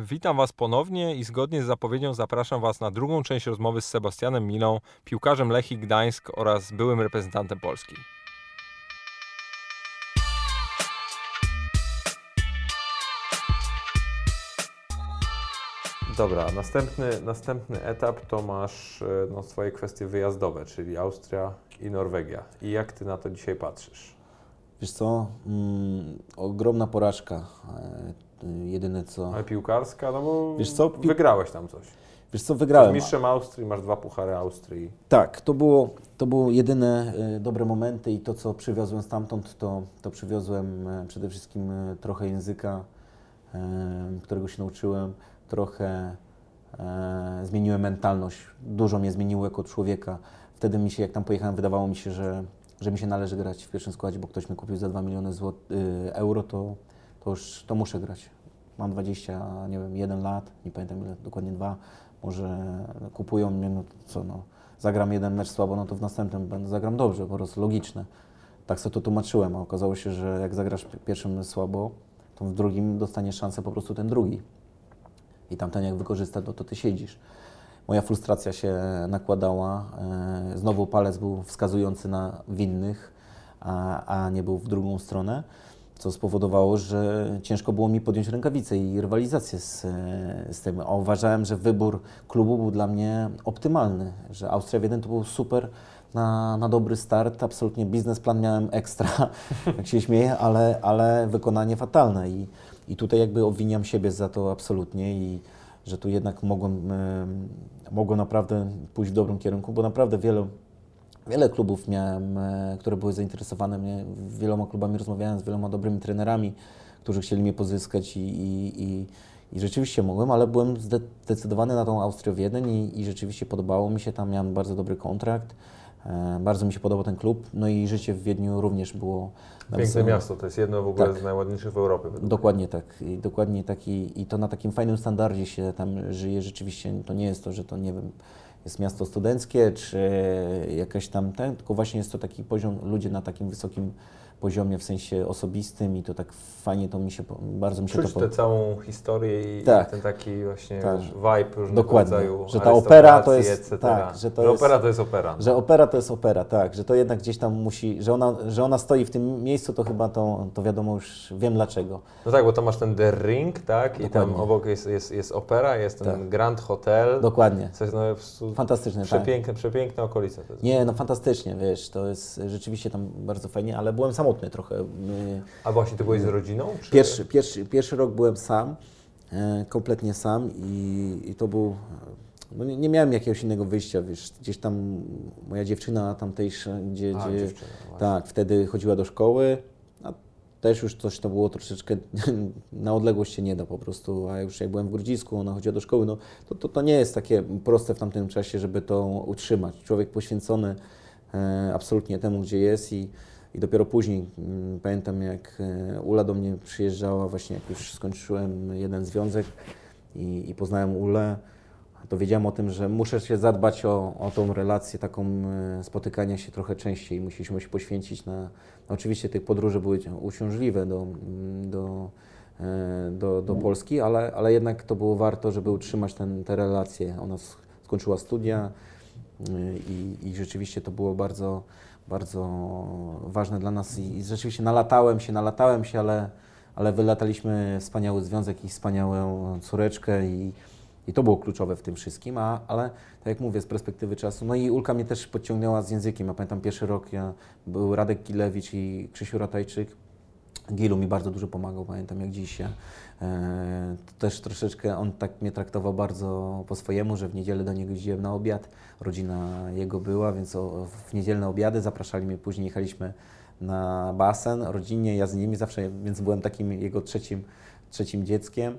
Witam Was ponownie i zgodnie z zapowiedzią zapraszam Was na drugą część rozmowy z Sebastianem Milą, piłkarzem Lechii Gdańsk oraz byłym reprezentantem Polski. Dobra, następny, następny etap to masz e, no, swoje kwestie wyjazdowe, czyli Austria i Norwegia. I jak Ty na to dzisiaj patrzysz? Wiesz co, mm, ogromna porażka. E, jedyne co... Ale piłkarska, no bo Wiesz co, pił- wygrałeś tam coś. Wiesz co, Jesteś wygrałem. mistrzem Austrii, masz dwa puchary Austrii. Tak, to było, to było jedyne e, dobre momenty i to, co przywiozłem stamtąd, to, to przywiozłem e, przede wszystkim trochę języka, którego się nauczyłem, trochę zmieniłem mentalność, dużo mnie zmieniło jako człowieka. Wtedy mi się, jak tam pojechałem, wydawało mi się, że, że mi się należy grać w pierwszym składzie, bo ktoś mnie kupił za 2 miliony y, euro, to, to już to muszę grać. Mam 20, nie wiem, 1 lat, nie pamiętam ile, dokładnie dwa. Może kupują mnie, no co, no, zagram jeden mecz słabo, no to w następnym będę zagram dobrze, po prostu logiczne. Tak sobie to tłumaczyłem, a okazało się, że jak zagrasz pierwszym słabo, to w drugim dostaniesz szansę po prostu ten drugi. I tamten jak wykorzysta, to, to ty siedzisz. Moja frustracja się nakładała. e, Znowu palec był wskazujący na winnych, a, a nie był w drugą stronę, co spowodowało, że ciężko było mi podjąć rękawice i rywalizację z, e, z tym. A uważałem, że wybór klubu był dla mnie optymalny, że Austria Wiedeń to był super na, na dobry start. Absolutnie biznesplan miałem ekstra, jak się śmieję, ale, ale wykonanie fatalne. I, I tutaj jakby obwiniam siebie za to absolutnie i że tu jednak mogłem, em, mogłem naprawdę pójść w dobrym kierunku, bo naprawdę wiele, wiele klubów miałem, e, które były zainteresowane mnie. Wieloma klubami rozmawiałem z wieloma dobrymi trenerami, którzy chcieli mnie pozyskać i, i, i, i rzeczywiście mogłem, ale byłem zdecydowany na tą Austrię Wiedeń i, i rzeczywiście podobało mi się tam, miałem bardzo dobry kontrakt. E, Bardzo mi się podobał ten klub, no i życie w Wiedniu również było Piękne wysokim- miasto, to jest jedno w ogóle Tak. z najładniejszych w Europie. Dokładnie tak. I dokładnie tak i, i to na takim fajnym standardzie się tam żyje. Rzeczywiście to nie jest to, że to nie wiem, jest miasto studenckie, czy jakaś tam ten, tylko właśnie jest to taki poziom, ludzie na takim wysokim poziomie w sensie osobistym i to tak fajnie to mi się, bardzo mi się Czuć to tę podoba. całą historię i Tak. ten taki właśnie Tak. vibe różnego Dokładnie. rodzaju Że ta opera to jest- tak, że to jest- opera to jest opera. Że opera to jest opera, tak, że to jednak gdzieś tam musi, że ona, że ona stoi w tym miejscu, to chyba to, to wiadomo już, wiem dlaczego. No tak, bo tam masz ten The Ring, tak? I tam Dokładnie. obok jest, jest, jest opera, jest ten Tak. Grand Hotel. Dokładnie. Co jest no, Fantastyczne, tak. przepiękne, przepiękne okolice. To jest. Nie, no fantastycznie, wiesz, to jest rzeczywiście tam bardzo fajnie, ale byłem samotny trochę. A właśnie, ty byłeś z rodziną? Czy... Pierwszy, pierwszy, pierwszy rok byłem sam, e, kompletnie sam i, i to był, no nie, nie miałem jakiegoś innego wyjścia, wiesz, gdzieś tam moja dziewczyna tamtejsza, gdzie, A, gdzie właśnie. tak, wtedy chodziła do szkoły, a też już coś to było troszeczkę, na odległość się nie da po prostu, a już jak byłem w Grudzisku, ona chodziła do szkoły, no to, to, to nie jest takie proste w tamtym czasie, żeby to utrzymać. Człowiek poświęcony e, absolutnie temu, gdzie jest i, i dopiero później mm, pamiętam, jak e, Ula do mnie przyjeżdżała, właśnie jak już skończyłem jeden związek i, i poznałem Ulę, to wiedziałem o tym, że muszę się zadbać o, o tą relację, taką e, spotykania się trochę częściej. Musieliśmy się poświęcić na. no Oczywiście tych podróży były uciążliwe do, mm, do, e, do, do Polski, ale, ale jednak to było warto, żeby utrzymać ten, te relacje. Ona skończyła studia i, i rzeczywiście to było bardzo, bardzo ważne dla nas. I, I rzeczywiście nalatałem się, nalatałem się, ale, ale wylataliśmy wspaniały związek i wspaniałą córeczkę i, i to było kluczowe w tym wszystkim, a, ale tak jak mówię, z perspektywy czasu, no i Ulka mnie też podciągnęła z językiem. Ja pamiętam pierwszy rok, ja, był Radek Kilewicz i Krzysiu Ratajczyk. Gilu mi bardzo dużo pomagał, pamiętam jak dziś. E, to też troszeczkę on tak mnie traktował bardzo po swojemu, że w niedzielę do niego jeździłem na obiad. Rodzina jego była, więc w niedzielne obiady zapraszali mnie. Później jechaliśmy na basen rodzinnie, ja z nimi zawsze, więc byłem takim jego trzecim, trzecim dzieckiem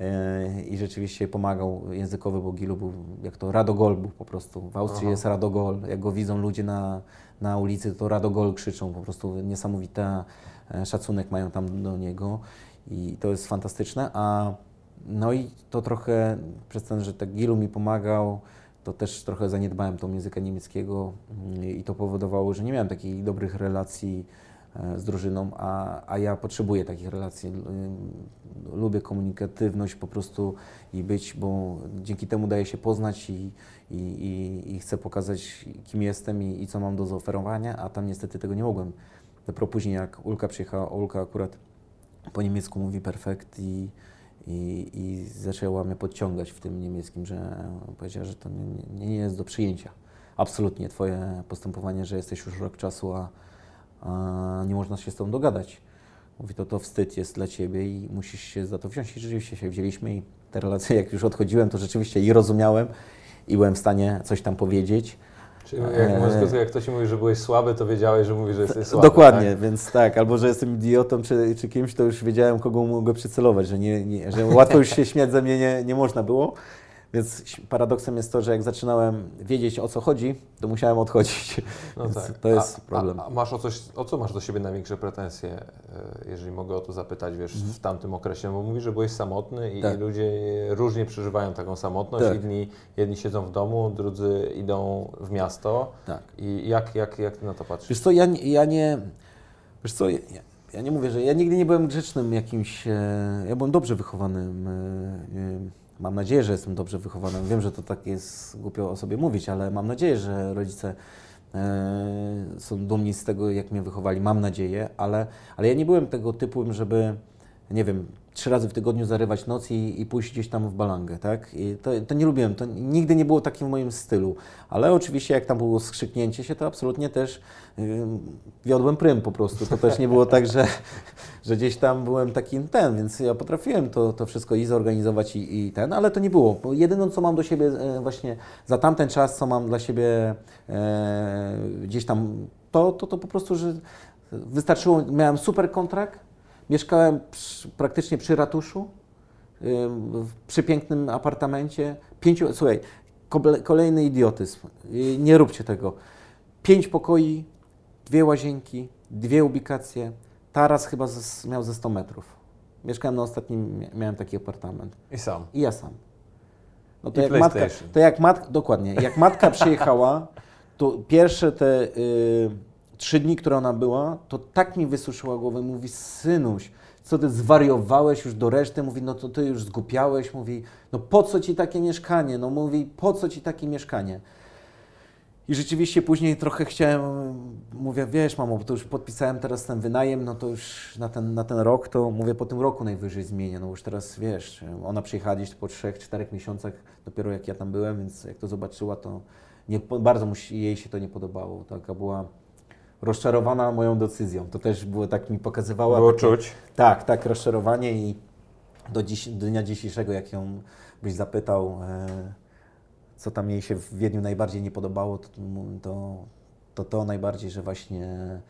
e, i rzeczywiście pomagał językowy, bo Gilu był, jak to Radogol był po prostu. W Austrii Aha. jest Radogol, jak go widzą ludzie na, na ulicy, to Radogol krzyczą, po prostu niesamowity szacunek mają tam do niego i to jest fantastyczne, a no i to trochę przez ten, że tak Gilu mi pomagał, to też trochę zaniedbałem tą języka niemieckiego mm, i to powodowało, że nie miałem takich dobrych relacji e, z drużyną, a, a ja potrzebuję takich relacji. Y, Lubię komunikatywność po prostu i być, bo dzięki temu daje się poznać i, i, i, i chcę pokazać, kim jestem i, i co mam do zaoferowania, a tam niestety tego nie mogłem. Dopiero później, jak Ulka przyjechała, Ulka akurat po niemiecku mówi perfekt i, i, i zaczęła mnie podciągać w tym niemieckim, że powiedziała, że to nie, nie jest do przyjęcia. Absolutnie Twoje postępowanie, że jesteś już rok czasu, a, a nie można się z Tobą dogadać. Mówi, to to wstyd jest dla Ciebie i musisz się za to wziąć. I rzeczywiście się wzięliśmy i te relacje, jak już odchodziłem, to rzeczywiście i rozumiałem i byłem w stanie coś tam powiedzieć. Czyli jak, eee, jak ktoś mówi, że byłeś słaby, to wiedziałeś, że mówi, że jesteś słaby. Dokładnie, tak? więc tak, albo że jestem idiotą czy, czy kimś, to już wiedziałem, kogo mogę przycelować, że, nie, nie, że łatwo już się śmiać ze mnie nie, nie można było. Więc paradoksem jest to, że jak zaczynałem wiedzieć o co chodzi, to musiałem odchodzić. No tak. To jest a, problem. A, masz o coś, o co masz do siebie największe pretensje, e, jeżeli mogę o to zapytać, wiesz, mhm. w tamtym okresie? Bo mówisz, że byłeś samotny i, tak. ludzie różnie przeżywają taką samotność. Tak. Jedni, jedni siedzą w domu, drudzy idą w miasto. Tak. I jak, jak, jak ty na to patrzysz? Wiesz co, ja, ja nie... Wiesz co, ja, ja nie mówię, że ja nigdy nie byłem grzecznym jakimś... E, ja byłem dobrze wychowanym e, Mam nadzieję, że jestem dobrze wychowany. Wiem, że to tak jest głupio o sobie mówić, ale mam nadzieję, że rodzice e, są dumni z tego, jak mnie wychowali. Mam nadzieję, ale, ale ja nie byłem tego typu, żeby, nie wiem, trzy razy w tygodniu zarywać noc i, i pójść gdzieś tam w balangę, tak? I to, to nie lubiłem, to nigdy nie było takim moim stylu. Ale oczywiście jak tam było skrzyknięcie się, to absolutnie też yy, wiodłem prym po prostu. To też nie było tak, że, że gdzieś tam byłem taki ten, więc ja potrafiłem to, to wszystko i zorganizować i, i ten, ale to nie było. Bo jedyne, co mam do siebie yy, właśnie za tamten czas, co mam dla siebie yy, gdzieś tam, to, to, to po prostu, że wystarczyło, miałem super kontrakt, Mieszkałem przy, praktycznie przy ratuszu, w przepięknym apartamencie. Pięciu, słuchaj, kolejny idiotyzm. Nie róbcie tego. Pięć pokoi, dwie łazienki, dwie ubikacje. Taras chyba z, miał ze 100 metrów. Mieszkałem na ostatnim, miałem taki apartament. I sam. I ja sam. No to I jak matka, to jak matka, dokładnie, jak matka przyjechała, to pierwsze te... Yy, trzy dni, które ona była, to tak mi wysuszyła głowę. Mówi, synuś, co ty zwariowałeś już do reszty? Mówi, no to ty już zgupiałeś. Mówi, no po co ci takie mieszkanie? No mówi, po co ci takie mieszkanie? I rzeczywiście później trochę chciałem, mówię, wiesz mamo, bo to już podpisałem teraz ten wynajem, no to już na ten, na ten rok, to mówię, po tym roku najwyżej zmienię, no już teraz, wiesz, ona przyjechała gdzieś po trzech, czterech miesiącach, dopiero jak ja tam byłem, więc jak to zobaczyła, to nie, bardzo jej się to nie podobało, taka była rozczarowana moją decyzją. To też było tak mi pokazywała. Było takie, czuć. Tak, tak, rozczarowanie i do, dziś, do dnia dzisiejszego, jak ją byś zapytał, e, co tam jej się w Wiedniu najbardziej nie podobało, to to, to, to najbardziej, że właśnie,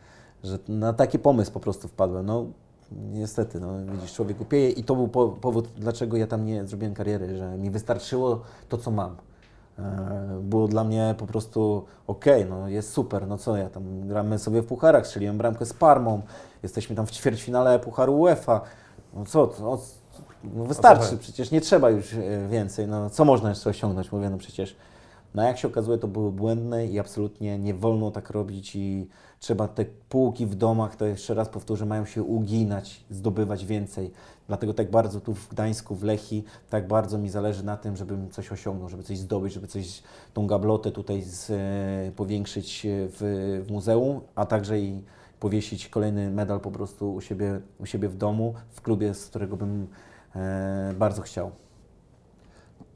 że na taki pomysł po prostu wpadłem. No, niestety, no, widzisz, człowiek upieje i to był po, powód, dlaczego ja tam nie zrobiłem kariery, że mi wystarczyło to, co mam. E, było dla mnie po prostu okej, okay, no jest super, no co ja tam gramy sobie w pucharach, strzeliłem bramkę z Parmą, jesteśmy tam w ćwierćfinale Pucharu UEFA, no co, no, no wystarczy, przecież nie trzeba już e, więcej, no co można jeszcze osiągnąć, mówię, no przecież no jak się okazuje, to były błędne i absolutnie nie wolno tak robić i trzeba te półki w domach, to jeszcze raz powtórzę, mają się uginać, zdobywać więcej. Dlatego tak bardzo tu w Gdańsku, w Lechi, tak bardzo mi zależy na tym, żebym coś osiągnął, żeby coś zdobyć, żeby coś, tą gablotę tutaj z, e, powiększyć w, w muzeum, a także i powiesić kolejny medal po prostu u siebie, u siebie w domu, w klubie, z którego bym e, bardzo chciał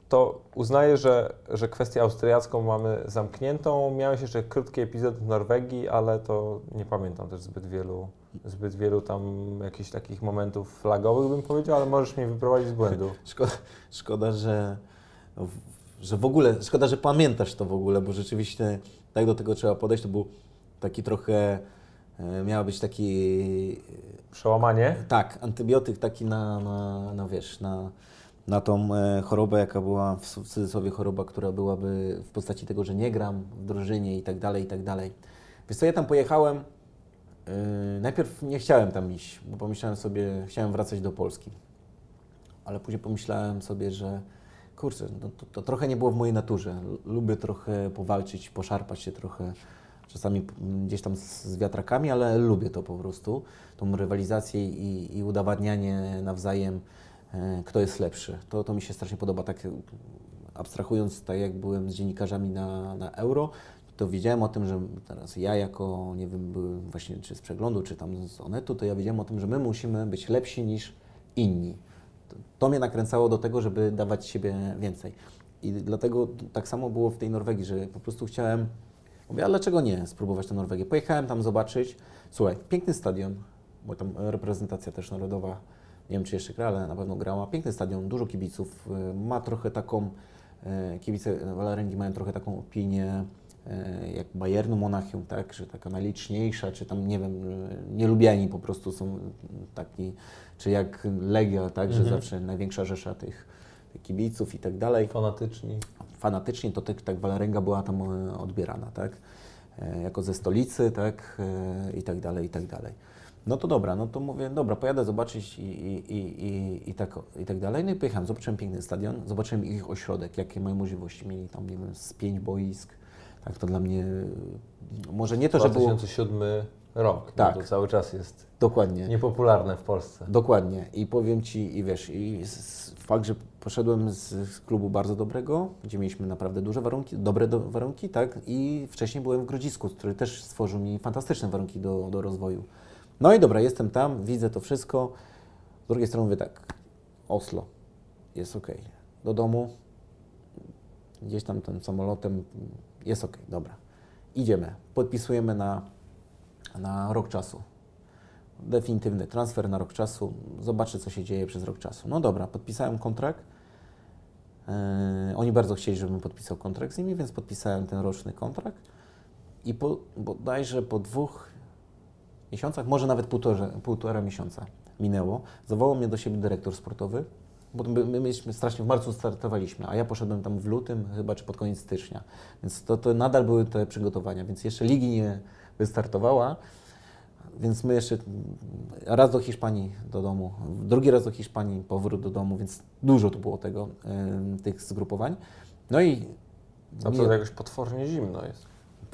to uznaję, że, że kwestię austriacką mamy zamkniętą. Miałeś jeszcze krótki epizod w Norwegii, ale to nie pamiętam też zbyt wielu, zbyt wielu tam jakichś takich momentów flagowych, bym powiedział, ale możesz mnie wyprowadzić z błędu. Szkoda, szkoda że, że w ogóle, szkoda, że pamiętasz to w ogóle, bo rzeczywiście tak do tego trzeba podejść. To był taki trochę, e, miał być taki... Przełamanie? Tak, antybiotyk taki na, na, na wiesz, na na tą e, chorobę, jaka była w cudzysłowie choroba, która byłaby w postaci tego, że nie gram w drużynie i tak dalej, i tak dalej. Więc co, ja tam pojechałem, najpierw nie chciałem tam iść, bo pomyślałem sobie, chciałem wracać do Polski. Ale później pomyślałem sobie, że kurczę, no to, to trochę nie było w mojej naturze. Lubię trochę powalczyć, poszarpać się trochę czasami gdzieś tam z wiatrakami, ale lubię to po prostu, tą rywalizację i, i udowadnianie nawzajem, e, kto jest lepszy. To, to mi się strasznie podoba, tak abstrahując, tak jak byłem z dziennikarzami na, na euro, to wiedziałem o tym, że teraz ja jako, nie wiem, właśnie czy z przeglądu, czy tam z Onetu, to ja wiedziałem o tym, że my musimy być lepsi niż inni. To, to mnie nakręcało do tego, żeby dawać siebie więcej. I dlatego tak samo było w tej Norwegii, że po prostu chciałem, mówię, ale dlaczego nie spróbować tę Norwegię? Pojechałem tam zobaczyć, słuchaj, piękny stadion, bo tam reprezentacja też narodowa, nie wiem czy jeszcze gra, ale na pewno grała, piękny stadion, dużo kibiców, y, ma trochę taką, y, kibice Walarengi mają trochę taką opinię, y, jak Bayernu Monachium, tak, że taka najliczniejsza, czy tam, nie wiem, nielubiani po prostu są taki, czy jak Legia, tak, mhm. że zawsze największa rzesza tych kibiców i tak dalej. Fanatyczni. Fanatycznie to tak, tak Walarenga była tam e, odbierana, tak? E, jako ze stolicy, tak? E, I tak dalej, i tak dalej. No to dobra, no to mówię, dobra, pojadę zobaczyć i, i, i, i, i, tak, i tak dalej. No i pojechałem, zobaczyłem piękny stadion, zobaczyłem ich ośrodek, jakie mają możliwości. Mieli tam, nie wiem, z pięć boisk. Tak, to dla mnie, może nie to, że było... 2007 rok, tak. No to cały czas jest Dokładnie. niepopularne w Polsce. Dokładnie. I powiem Ci, i wiesz, i fakt, że poszedłem z, z, klubu bardzo dobrego, gdzie mieliśmy naprawdę duże warunki, dobre do, warunki, tak? I wcześniej byłem w Grodzisku, który też stworzył mi fantastyczne warunki do, do rozwoju. No i dobra, jestem tam, widzę to wszystko. Z drugiej strony mówię tak, Oslo, jest ok. Do domu, gdzieś tam tym samolotem, jest ok, dobra. Idziemy, podpisujemy na, na rok czasu definitywny transfer na rok czasu, zobaczę, co się dzieje przez rok czasu. No dobra, podpisałem kontrakt. Yy, oni bardzo chcieli, żebym podpisał kontrakt z nimi, więc podpisałem ten roczny kontrakt. I po, bodajże po dwóch miesiącach, może nawet półtora, półtora miesiąca minęło, zawołał mnie do siebie dyrektor sportowy, bo my, my mieliśmy strasznie, w marcu startowaliśmy, a ja poszedłem tam w lutym chyba, czy pod koniec stycznia. Więc to, to nadal były te przygotowania, więc jeszcze ligi nie wystartowała, więc my jeszcze raz do Hiszpanii do domu, drugi raz do Hiszpanii, powrót do domu, więc dużo tu było tego, tych zgrupowań. No i... A to jakoś potwornie zimno jest.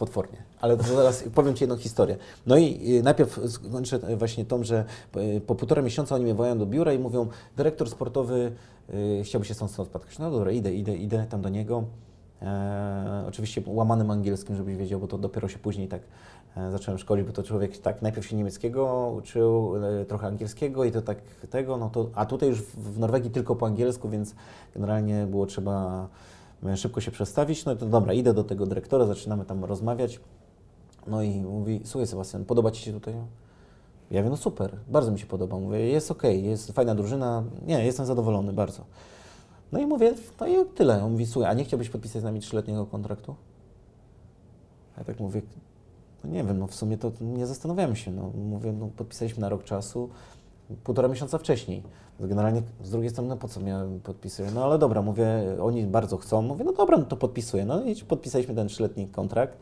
Potwornie. Ale zaraz powiem Ci jedną historię. No i y, najpierw skończę właśnie tą, że y, po półtora miesiąca oni mnie wołają do biura i mówią, dyrektor sportowy y, chciałby się stąd spotkać. No dobra, idę, idę, idę tam do niego. E, oczywiście łamanym angielskim, żebyś wiedział, bo to dopiero się później tak e, zacząłem szkolić, bo to człowiek tak najpierw się niemieckiego uczył, e, trochę angielskiego i to tak tego, no to, a tutaj już w Norwegii tylko po angielsku, więc generalnie było trzeba szybko się przestawić. No to dobra, idę do tego dyrektora, zaczynamy tam rozmawiać. No i mówi, słuchaj Sebastian, podoba Ci się tutaj? Ja mówię, no super, bardzo mi się podoba. Mówię, jest ok, jest fajna drużyna, nie, jestem zadowolony bardzo. No i mówię, no i tyle. On mówi, słuchaj, a nie chciałbyś podpisać z nami trzyletniego kontraktu? Ja tak mówię, no nie wiem, no w sumie to nie zastanawiamy się. No, mówię, no podpisaliśmy na rok czasu, półtora miesiąca wcześniej. Generalnie z drugiej strony, no po co miałem podpisać? No ale dobra, mówię, oni bardzo chcą. Mówię, no dobra, no to podpisuję. No i podpisaliśmy ten trzyletni kontrakt.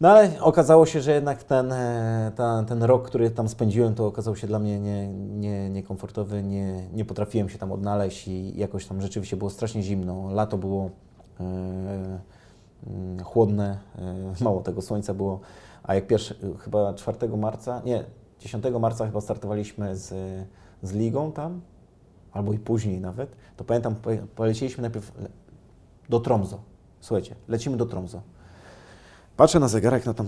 No ale okazało się, że jednak ten, e, ta, ten rok, który tam spędziłem, to okazał się dla mnie nie, nie, niekomfortowy, nie, nie potrafiłem się tam odnaleźć i jakoś tam rzeczywiście było strasznie zimno. Lato było e, mm, chłodne, e, mało tego słońca było, a jak pierwszy, chyba 4 marca, nie, 10 marca chyba startowaliśmy z, z ligą tam, albo i później nawet, to pamiętam, poleciliśmy najpierw do Tromso. Słuchajcie, lecimy do Tromso. Patrzę na zegarek, no tam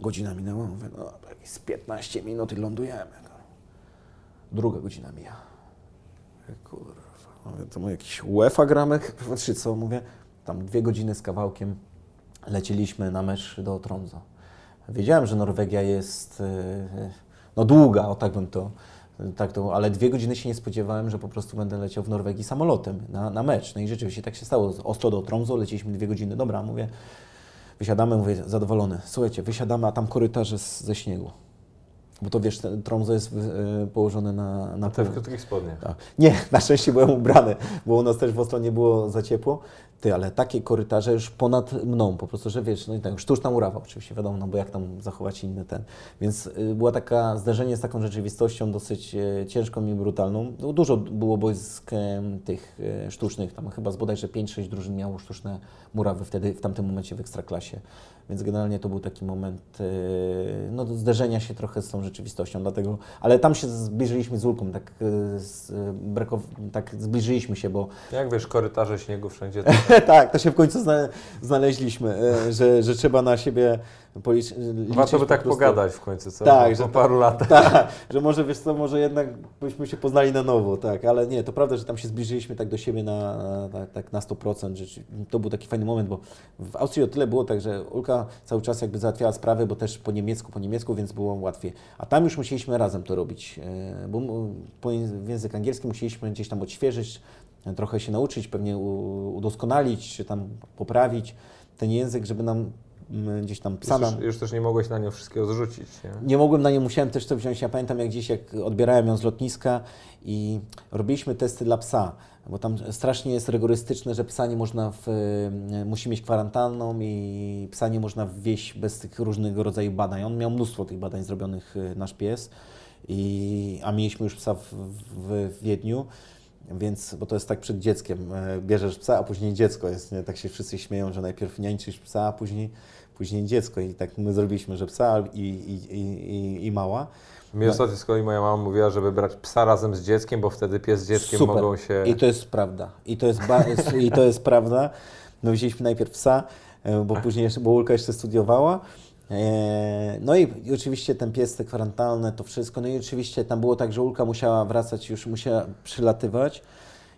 godzina minęła, mówię, no z 15 minut i lądujemy. Druga godzina mija. Kurwa, mówię, to jakiś UEFA gramy, czy co? Mówię, tam dwie godziny z kawałkiem leciliśmy na mecz do Tromso. Wiedziałem, że Norwegia jest e, no długa, o tak bym to, tak to, ale dwie godziny się nie spodziewałem, że po prostu będę leciał w Norwegii samolotem na, na mecz. No i rzeczywiście tak się stało. Z Oslo do Tromso leciliśmy dwie godziny. Dobra, mówię, Wysiadamy, mówię, zadowolony. Słuchajcie, wysiadamy, a tam korytarze z, ze śniegu. bo to wiesz, ten Tromso jest y, położony na, na Te w krótkich spodniach. Tak. Nie, na szczęście byłem ubrany, bo u nas też w Oslo nie było za ciepło. Ty, ale takie korytarze już ponad mną, po prostu, że wiesz, no i tak, sztuczna murawa oczywiście, wiadomo, no bo jak tam zachować inny ten. Więc y, była taka zderzenie z taką rzeczywistością dosyć y, ciężką i brutalną. No, dużo było boisk y, tych y, sztucznych, tam chyba z bodajże 5-6 drużyn miało sztuczne murawy wtedy, w tamtym momencie w Ekstraklasie. Więc generalnie to był taki moment no, zderzenia się trochę z tą rzeczywistością, dlatego, ale tam się zbliżyliśmy z Ulką, tak, z, brakow, tak zbliżyliśmy się, bo Jak wiesz, korytarze śniegu wszędzie. tak, to się w końcu zna, znaleźliśmy, e, że, że trzeba na siebie policzyć. Warto by tak pogadać w końcu, co? Tak, po, że po paru latach. Tak, że może wiesz co, może jednak byśmy się poznali na nowo, tak, ale nie, to prawda, że tam się zbliżyliśmy tak do siebie na, na, tak na 100%, że to był taki fajny moment, bo w Austrii o tyle było tak, że Ulka cały czas jakby załatwiała sprawy, bo też po niemiecku, po niemiecku, więc było łatwiej, a tam już musieliśmy razem to robić, e, bo po w język angielski musieliśmy gdzieś tam odświeżyć, trochę się nauczyć, pewnie udoskonalić, czy tam poprawić ten język, żeby nam gdzieś tam psa już, już też nie mogłeś na nią wszystkiego zrzucić, nie? Nie mogłem na nią, musiałem też to wziąć. Ja pamiętam jak gdzieś, jak odbierałem ją z lotniska i robiliśmy testy dla psa, bo tam strasznie jest rygorystyczne, że psa nie można, w, musi mieć kwarantannę i psa nie można wwieźć bez tych różnego rodzaju badań. On miał mnóstwo tych badań zrobionych, nasz pies, i, a mieliśmy już psa w, w, w Wiedniu. Więc, bo to jest tak przed dzieckiem, bierzesz psa, a później dziecko jest, nie? tak się wszyscy śmieją, że najpierw niańczysz psa, a później, później dziecko i tak my zrobiliśmy, że psa i, i, i, i mała. Mi ostatnio z kolei moja mama mówiła, żeby brać psa razem z dzieckiem, bo wtedy pies z dzieckiem Super. mogą się... I to jest prawda. I to jest, I to jest prawda. My wzięliśmy najpierw psa, bo później jeszcze, bo Ulka jeszcze studiowała. No i, oczywiście ten pies, te kwarantannę, to wszystko. No i oczywiście tam było tak, że Ulka musiała wracać, już musiała przylatywać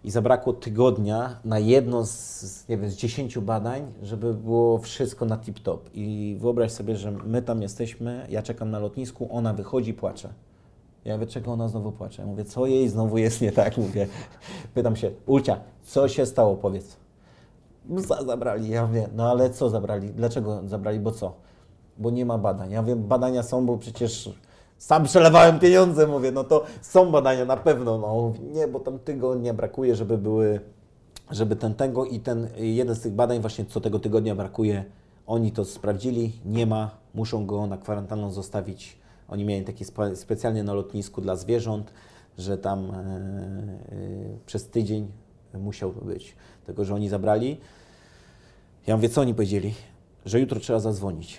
i zabrakło tygodnia na jedno z, nie wiem, z dziesięciu badań, żeby było wszystko na tip-top. I wyobraź sobie, że my tam jesteśmy, ja czekam na lotnisku, ona wychodzi, płacze. Ja mówię, czego ona znowu płacze? Ja mówię, co jej znowu jest nie tak? Mówię, pytam się, Ulcia, co się stało, powiedz. Zabrali. Ja mówię, no ale co zabrali? Dlaczego zabrali? Bo co? Bo nie ma badań. Ja wiem, badania są, bo przecież sam przelewałem pieniądze, mówię, no to są badania na pewno. No nie, bo tam tygodnia brakuje, żeby były, żeby ten tego i ten jeden z tych badań właśnie co tego tygodnia brakuje, oni to sprawdzili, nie ma, muszą go na kwarantannę zostawić. Oni mieli takie spe, specjalnie na lotnisku dla zwierząt, że tam e, e, przez tydzień musiał być. Tylko, że oni zabrali. Ja mówię, co oni powiedzieli? Że jutro trzeba zadzwonić.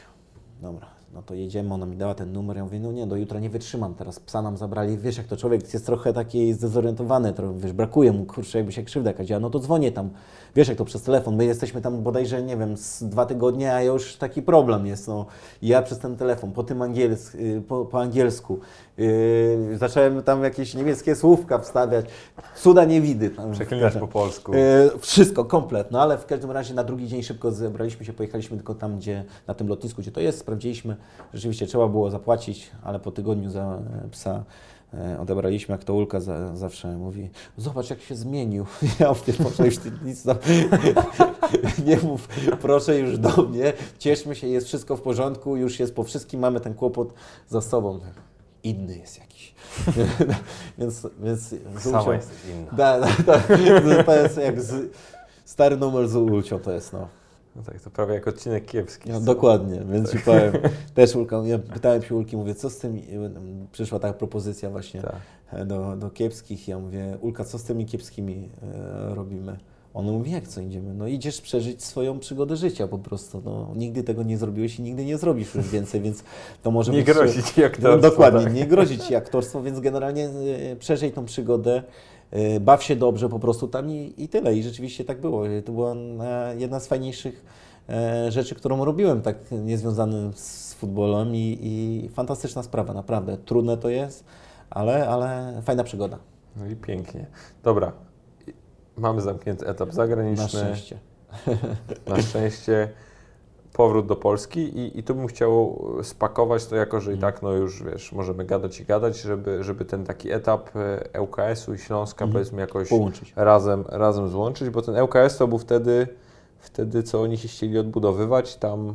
Dobra, no to jedziemy, ona mi dała ten numer, ja mówię, no nie, do jutra nie wytrzymam, teraz psa nam zabrali, wiesz, jak to człowiek jest trochę taki zdezorientowany, trochę, wiesz, brakuje mu, kurczę, jakby się krzywda jakaś no to dzwonię tam, wiesz, jak to przez telefon, my jesteśmy tam bodajże, nie wiem, z dwa tygodnie, a już taki problem jest, no, ja przez ten telefon, po tym angiels, po, po angielsku, yy, zacząłem tam jakieś niemieckie słówka wstawiać, cuda nie widy. Przeklinasz po polsku. Yy, wszystko, komplet, no ale w każdym razie na drugi dzień szybko zebraliśmy się, pojechaliśmy tylko tam, gdzie, na tym lotnisku, gdzie to jest, sprawdziliśmy, rzeczywiście trzeba było zapłacić, ale po tygodniu za psa e, odebraliśmy, jak to Ulka za, zawsze mówi, zobacz jak się zmienił. Ja mówię, proszę już nic tam nie mów, proszę już do mnie, cieszmy się, jest wszystko w porządku, już jest po wszystkim, mamy ten kłopot za sobą. Inny jest jakiś. więc, więc Sama jesteś inna. Da, da, da, to jest jak z, stary numer z Ulcią to jest, no. No tak, to prawie jak odcinek kiepski. No, dokładnie, więc tak. ci powiem. Też Ulka, ja pytałem się Ulki, mówię, co z tym, przyszła taka propozycja właśnie tak. do, do kiepskich. Ja mówię, Ulka, co z tymi kiepskimi e, robimy? On mówi, jak co idziemy? No idziesz przeżyć swoją przygodę życia po prostu. No, nigdy tego nie zrobiłeś i nigdy nie zrobisz już więcej, więc to może nie być... Nie grozi Ci aktorstwo. No, dokładnie, tak. nie grozi Ci aktorstwo, więc generalnie e, przeżyj tą przygodę baw się dobrze po prostu tam i, i tyle. I rzeczywiście tak było. To była jedna z fajniejszych rzeczy, którą robiłem, tak niezwiązanym z futbolem i, i fantastyczna sprawa, naprawdę. Trudne to jest, ale, ale fajna przygoda. No i pięknie. Dobra, mamy zamknięty etap zagraniczny. Na szczęście. Na szczęście. Powrót do Polski i, i tu bym chciał spakować to jako, że i tak no już wiesz, możemy gadać i gadać, żeby, żeby ten taki etap ŁKS-u i Śląska Mhm. powiedzmy jakoś Połączyć. razem, razem złączyć, bo ten ŁKS to był wtedy, wtedy co oni się chcieli odbudowywać, tam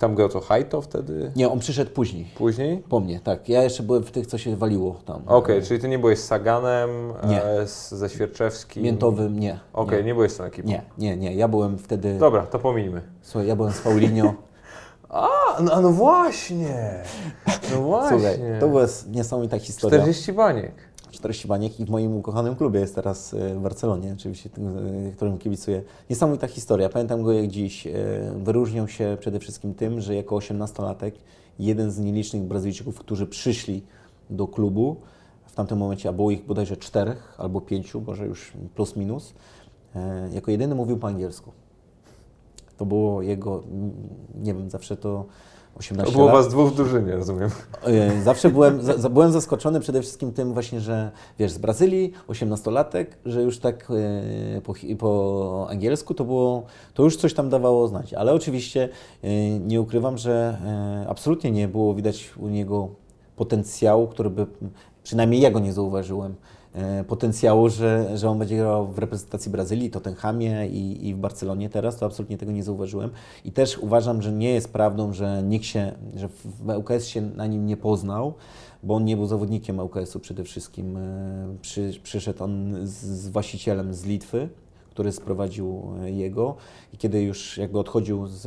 Tam grał co Hajto wtedy? Nie, on przyszedł później. Później? Po mnie, tak. Ja jeszcze byłem w tych, co się waliło tam. Okej, czyli ty nie byłeś z Saganem, Nie. e, z, ze Świerczewskim? Miętowym, nie. Okej, nie. nie. byłeś z tą ekipą. Nie, nie, nie. Ja byłem wtedy. Dobra, to pominijmy. Słuchaj, ja byłem z Paulinho. A, no, no właśnie. No właśnie. Słuchaj, to była niesamowita historia. 40 baniek. 40 baniek i w moim ukochanym klubie jest teraz e, w Barcelonie, oczywiście, e, którym kibicuję. Niesamowita historia. Pamiętam go jak dziś. E, Wyróżniał się przede wszystkim tym, że jako 18-latek jeden z nielicznych Brazylijczyków, którzy przyszli do klubu, w tamtym momencie, a było ich bodajże czterech albo pięciu, może już plus minus, jako jedyny mówił po angielsku. To było jego, nie wiem, zawsze to 18 To było lat. was dwóch w drużynie, rozumiem. E, Zawsze byłem, za, byłem zaskoczony przede wszystkim tym właśnie, że wiesz, z Brazylii, 18-latek, że już tak e, po, po angielsku to było, to już coś tam dawało znać. Ale oczywiście e, nie ukrywam, że absolutnie nie było widać u niego potencjału, który by, przynajmniej ja go nie zauważyłem, potencjału, że, że on będzie grał w reprezentacji Brazylii, Tottenhamie i, i w Barcelonie teraz, to absolutnie tego nie zauważyłem. I też uważam, że nie jest prawdą, że nikt się, że w ŁKS się na nim nie poznał, bo on nie był zawodnikiem ŁKS-u przede wszystkim. E, Przy, przyszedł on z, z właścicielem z Litwy, który sprowadził e, jego i kiedy już jakby odchodził z,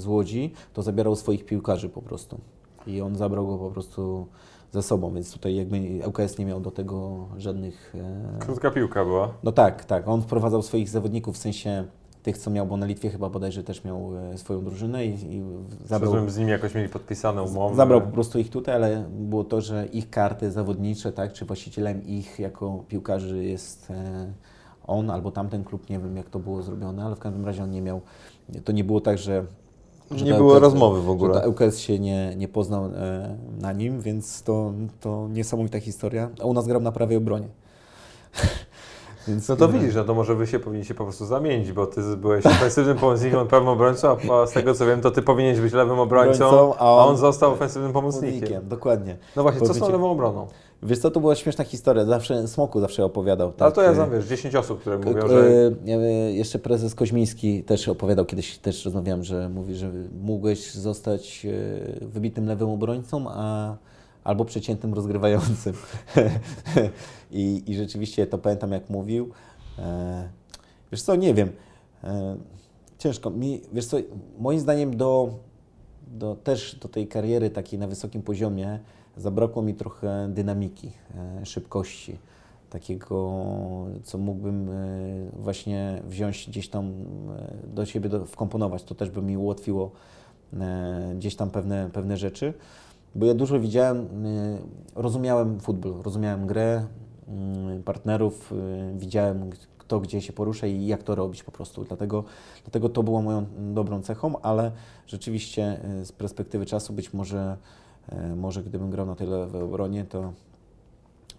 z Łodzi, to zabierał swoich piłkarzy po prostu. I on zabrał go po prostu ze sobą, więc tutaj jakby ŁKS nie miał do tego żadnych... e, Krótka piłka była. No tak, tak. On wprowadzał swoich zawodników, w sensie tych, co miał, bo na Litwie chyba bodajże też miał e, swoją drużynę i, i zabrał, Rozumiem, z nimi jakoś mieli podpisane umowy. zabrał po prostu ich tutaj, ale było to, że ich karty zawodnicze, tak, czy właścicielem ich jako piłkarzy jest e, on albo tamten klub, nie wiem jak to było zrobione, ale w każdym razie on nie miał, to nie było tak, że że Nie było rozmowy w ogóle. ŁKS się nie, nie poznał e, na nim, więc to, to niesamowita historia. A u nas grał na prawej obronie. więc No to widzisz, no to może wy się powinniście po prostu zamienić, bo ty byłeś ofensywnym pomocnikiem, on prawym obrońcą, a z tego co wiem, to ty powinieneś być lewym obrońcą, Obrońcą, a on został ofensywnym pomocnikiem. Pomocnikiem, dokładnie. No właśnie, co z tą lewą obroną? Wiesz co, to była śmieszna historia. Zawsze Smoku zawsze opowiadał. Ale tak, to ja e, znam, wiesz, 10 osób, które mówią, k- że... e, Jeszcze prezes Koźmiński też opowiadał, kiedyś też rozmawiałem, że mówi, że mógłeś zostać wybitnym lewym obrońcą, a albo przeciętnym rozgrywającym. I, I rzeczywiście to pamiętam, jak mówił. E, Wiesz co, nie wiem. E, Ciężko. Mi, wiesz co, moim zdaniem do, do, też do tej kariery takiej na wysokim poziomie zabrakło mi trochę dynamiki, e, szybkości, takiego, co mógłbym e, właśnie wziąć gdzieś tam e, do siebie, do, wkomponować. To też by mi ułatwiło gdzieś tam pewne, pewne rzeczy, bo ja dużo widziałem, rozumiałem futbol, rozumiałem grę, mm, partnerów, widziałem kto gdzie się porusza i jak to robić po prostu. Dlatego, dlatego to było moją dobrą cechą, ale rzeczywiście z perspektywy czasu być może, może gdybym grał na tej lewej obronie, to,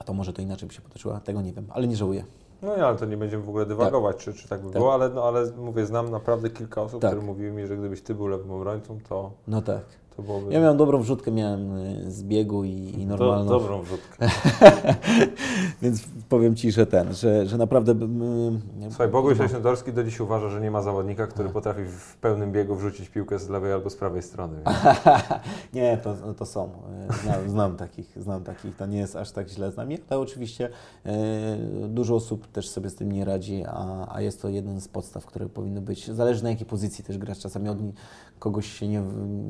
to może to inaczej by się potoczyło. Tego nie wiem, ale nie żałuję. No nie, ale to nie będziemy w ogóle dywagować, czy, czy tak by Tak. było, ale, no, ale mówię, znam naprawdę kilka osób, Tak. które mówiły mi, że gdybyś ty był lewym obrońcą, to, No tak. Byłoby... Ja miałem dobrą wrzutkę, miałem e, z biegu i, i do, normalną. dobrą wrzutkę. Więc powiem Ci, że ten, że, że naprawdę... e, Słuchaj, Boguś no. Leśnodorski do dziś uważa, że nie ma zawodnika, który potrafi w pełnym biegu wrzucić piłkę z lewej albo z prawej strony. Nie, to, to są. E, Znam, znam takich, znam takich. To nie jest aż tak źle z nami, ale oczywiście dużo osób też sobie z tym nie radzi, a, a jest to jeden z podstaw, które powinny być. Zależy na jakiej pozycji też grać. Czasami od kogoś się nie,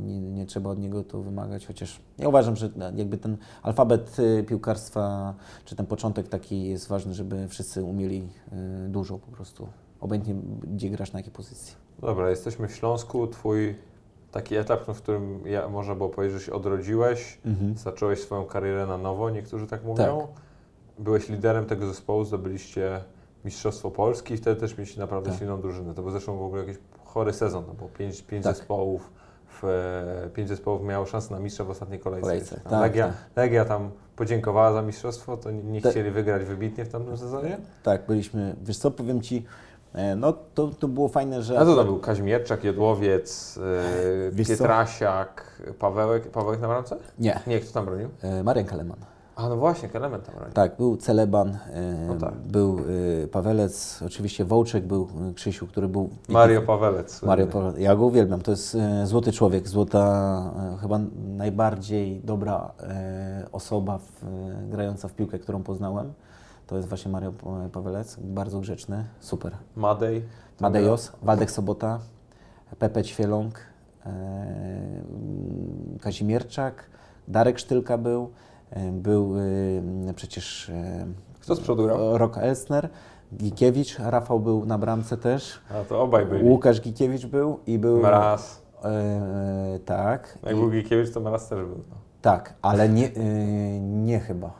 nie, nie trzeba od niego to wymagać, chociaż ja uważam, że jakby ten alfabet e, piłkarstwa, czy ten początek taki jest ważny, żeby wszyscy umieli e, dużo po prostu. Obojętnie gdzie grasz, na jakiej pozycji. Dobra, jesteśmy w Śląsku, twój taki etap, no, w którym ja, można było powiedzieć, że się odrodziłeś, Mhm. zacząłeś swoją karierę na nowo, niektórzy tak mówią. Byłeś liderem tego zespołu, zdobyliście Mistrzostwo Polski i wtedy też mieliście naprawdę Tak. silną drużynę. To był zresztą w ogóle jakiś chory sezon, no bo pięć, pięć Tak. zespołów w, e, pięć zespołów miało szansę na mistrza w ostatniej kolejce. Kolejce, Tam tak, Legia, tak. Legia tam podziękowała za mistrzostwo, to nie, nie chcieli wygrać wybitnie w tamtym sezonie? Tak, byliśmy, wiesz co, powiem Ci, e, no to, to było fajne, że... A to tam był Kaźmierczak, Jodłowiec, e? Pietrasiak, Pawełek, Pawełek na bramce? Nie, Nie, kto tam bronił? e, Marian Kaleman. A no właśnie, element tam radzi. Tak, był Celeban, e, No tak. był e, Pawelec, oczywiście Wołczek był e, Krzysiu, który był... Mario Pawelec. Mario. Pawelec. Ja go uwielbiam, to jest złoty człowiek, złota, chyba najbardziej dobra osoba w, grająca w piłkę, którą poznałem. To jest właśnie Mario Pa- Pawelec, bardzo grzeczny, super. Madej. Madejos, Waldek Sobota, Pepe Ćwieląg, Kazimierczak, Darek Sztylka był, był e, przecież e, Kto z przodu grał? Rok Elsner, Gikiewicz, Rafał był na bramce też, A to obaj byli. Łukasz Gikiewicz był i był... Mraz. E, tak. Jak I- był Gikiewicz, to Mraz też był. No. tak, ale nie, e, nie chyba.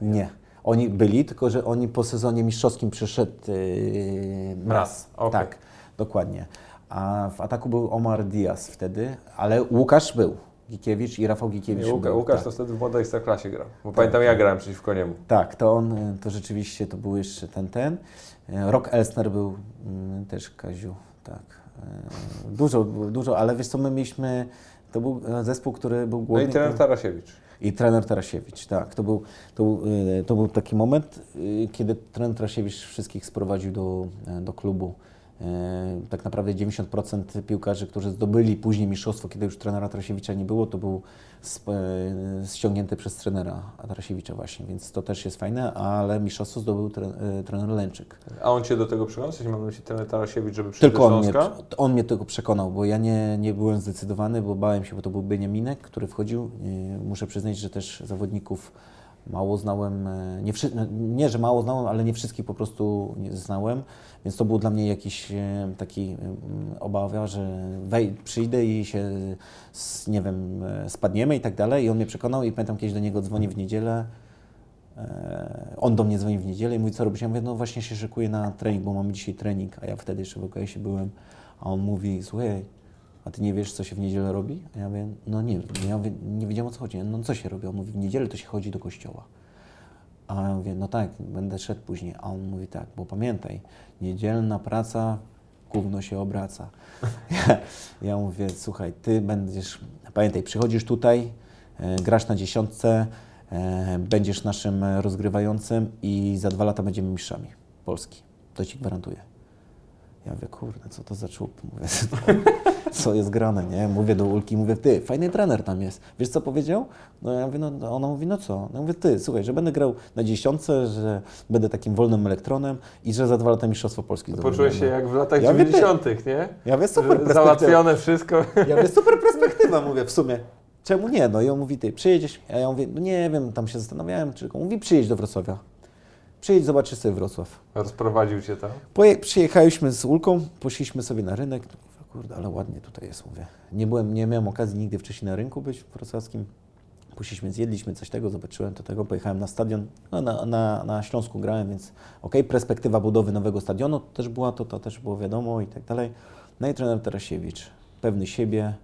Nie. Oni byli, tylko że oni po sezonie mistrzowskim przyszedł e, Mraz. okej. Tak, dokładnie. A w ataku był Omar Diaz wtedy, ale Łukasz był. Gikiewicz i Rafał Gikiewicz Nie, Łuka, był. Łukasz tak. to wtedy w młodej Ekstraklasie grał. Bo pamiętam, ja grałem przeciwko niemu. Tak, to on, y, to rzeczywiście to był jeszcze ten, ten. Y, Rok Elsner był mm, też Kaziu, tak. Y, Dużo, dużo, ale wiesz co, my mieliśmy, to był e, zespół, który był No głodny. i trener Tarasiewicz. I trener Tarasiewicz, tak. To był, to, był, to był taki moment, kiedy trener Tarasiewicz wszystkich sprowadził do, e, do klubu. E, Tak naprawdę 90% piłkarzy, którzy zdobyli później mistrzostwo, kiedy już trenera Tarasiewicza nie było, to był e, ściągnięty przez trenera Tarasiewicza właśnie, więc to też jest fajne, ale mistrzostwo zdobył tre, e, trener Lęczyk. A on Cię do tego przekonał? Sensie mam na myśli trener Tarasiewicz, żeby przyjść Tylko on mnie, on mnie tego przekonał, bo ja nie, nie byłem zdecydowany, bo bałem się, bo to był Beniaminek, który wchodził. Muszę przyznać, że też zawodników mało znałem, e, nie, no, nie że mało znałem, ale nie wszystkich po prostu znałem, więc to był dla mnie jakiś e, taki mm, obawia, że wej, przyjdę i się, nie wiem, e, spadniemy i tak dalej i on mnie przekonał i pamiętam kiedyś do niego dzwoni w niedzielę, E, On do mnie dzwoni w niedzielę i mówi, co robisz? Ja mówię, no właśnie się szykuję na trening, bo mamy dzisiaj trening, a ja wtedy jeszcze w OKS-ie byłem. A on mówi, słuchaj, a ty nie wiesz, co się w niedzielę robi? A ja mówię, no nie. Ja mówię, nie wiedziałem, o co chodzi. No co się robi? On mówi, w niedzielę to się chodzi do kościoła. A ja mówię, no tak, będę szedł później. A on mówi tak, bo pamiętaj, niedzielna praca, gówno się obraca. Ja, ja mówię, słuchaj, ty będziesz, pamiętaj, przychodzisz tutaj, e, grasz na dziesiątce, e, będziesz naszym rozgrywającym i za dwa lata będziemy mistrzami Polski. To ci gwarantuję. Ja mówię, kurde, co to za czub? Mówię, co jest grane, nie? Mówię do Ulki, mówię, ty, fajny trener tam jest. Wiesz, co powiedział? No ja mówię, no ona mówi, no co? No mówię, ty, słuchaj, że będę grał na dziesiątce, że będę takim wolnym elektronem i że za dwa lata Mistrzostwo Polski zdobędę. Poczułeś się jak w latach Ja mówię, ty- 90., nie? Ja mówię, super perspektywa. Załatwione wszystko. Ja mówię, super perspektywa, mówię, w sumie. Czemu nie? No i on mówi, ty, przyjedziesz? A ja mówię, no nie wiem, tam się zastanawiałem, czy... On mówi, przyjedź do Wrocławia. Przyjedź, zobaczysz sobie Wrocław. Rozprowadził Cię tam. Poje, przyjechaliśmy z Ulką, poszliśmy sobie na rynek. Mówię, Kurde, ale ładnie tutaj jest, mówię. Nie, byłem, nie miałem okazji nigdy wcześniej na rynku być wrocławskim. Poszliśmy, zjedliśmy coś tego, zobaczyłem to tego, pojechałem na stadion. No, na, na, na Śląsku grałem, więc okej, perspektywa budowy nowego stadionu też była, to, to też było wiadomo i tak dalej. No i trener Tarasiewicz, pewny siebie,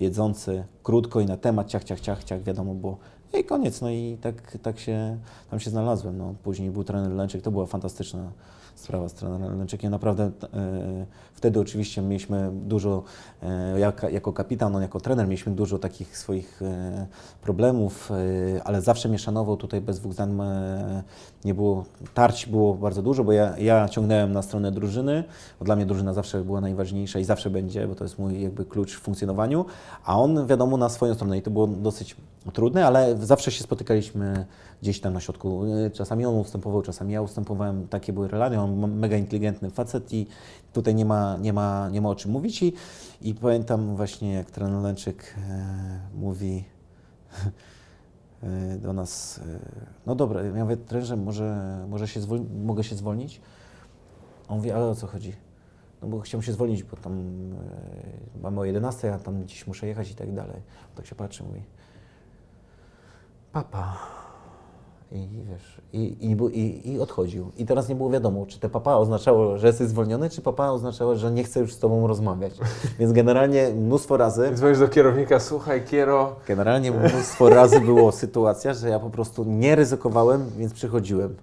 wiedzący, krótko i na temat, ciach, ciach, ciach, ciach, wiadomo było. No i koniec, no i tak, tak się, tam się znalazłem. No. Później był trener Lęczyk, to była fantastyczna sprawa z trenerem Lęczykiem. Naprawdę e, wtedy oczywiście mieliśmy dużo, e, jak, jako kapitan, on jako trener mieliśmy dużo takich swoich e, problemów, e, ale zawsze mnie szanował tutaj bez dwóch zdań. E, nie było, tarć było bardzo dużo, bo ja, ja ciągnąłem na stronę drużyny, bo dla mnie drużyna zawsze była najważniejsza i zawsze będzie, bo to jest mój jakby klucz w funkcjonowaniu, a on wiadomo na swoją stronę i to było dosyć trudne, ale zawsze się spotykaliśmy gdzieś tam na środku. E, Czasami on ustępował, czasami ja ustępowałem, takie były relacje, on mega inteligentny facet i tutaj nie ma, nie ma, nie ma o czym mówić i, i pamiętam właśnie jak trener Lęczyk e, mówi e, do nas, e, no dobra, ja mówię, trenerze, może, może się zwol- mogę się zwolnić? On mówi, ale o co chodzi? No bo chciałem się zwolnić, bo tam e, mamy o 11, a tam dziś muszę jechać i tak dalej. Tak się patrzy, mówi, papa. I wiesz, i, i, i, i odchodził. I teraz nie było wiadomo, czy te papa oznaczało, że jesteś zwolniony, czy papa oznaczało, że nie chce już z tobą rozmawiać. Więc generalnie mnóstwo razy, Dzwonisz do kierownika, słuchaj, kiero, generalnie mnóstwo razy było sytuacja, że ja po prostu nie ryzykowałem, więc przychodziłem.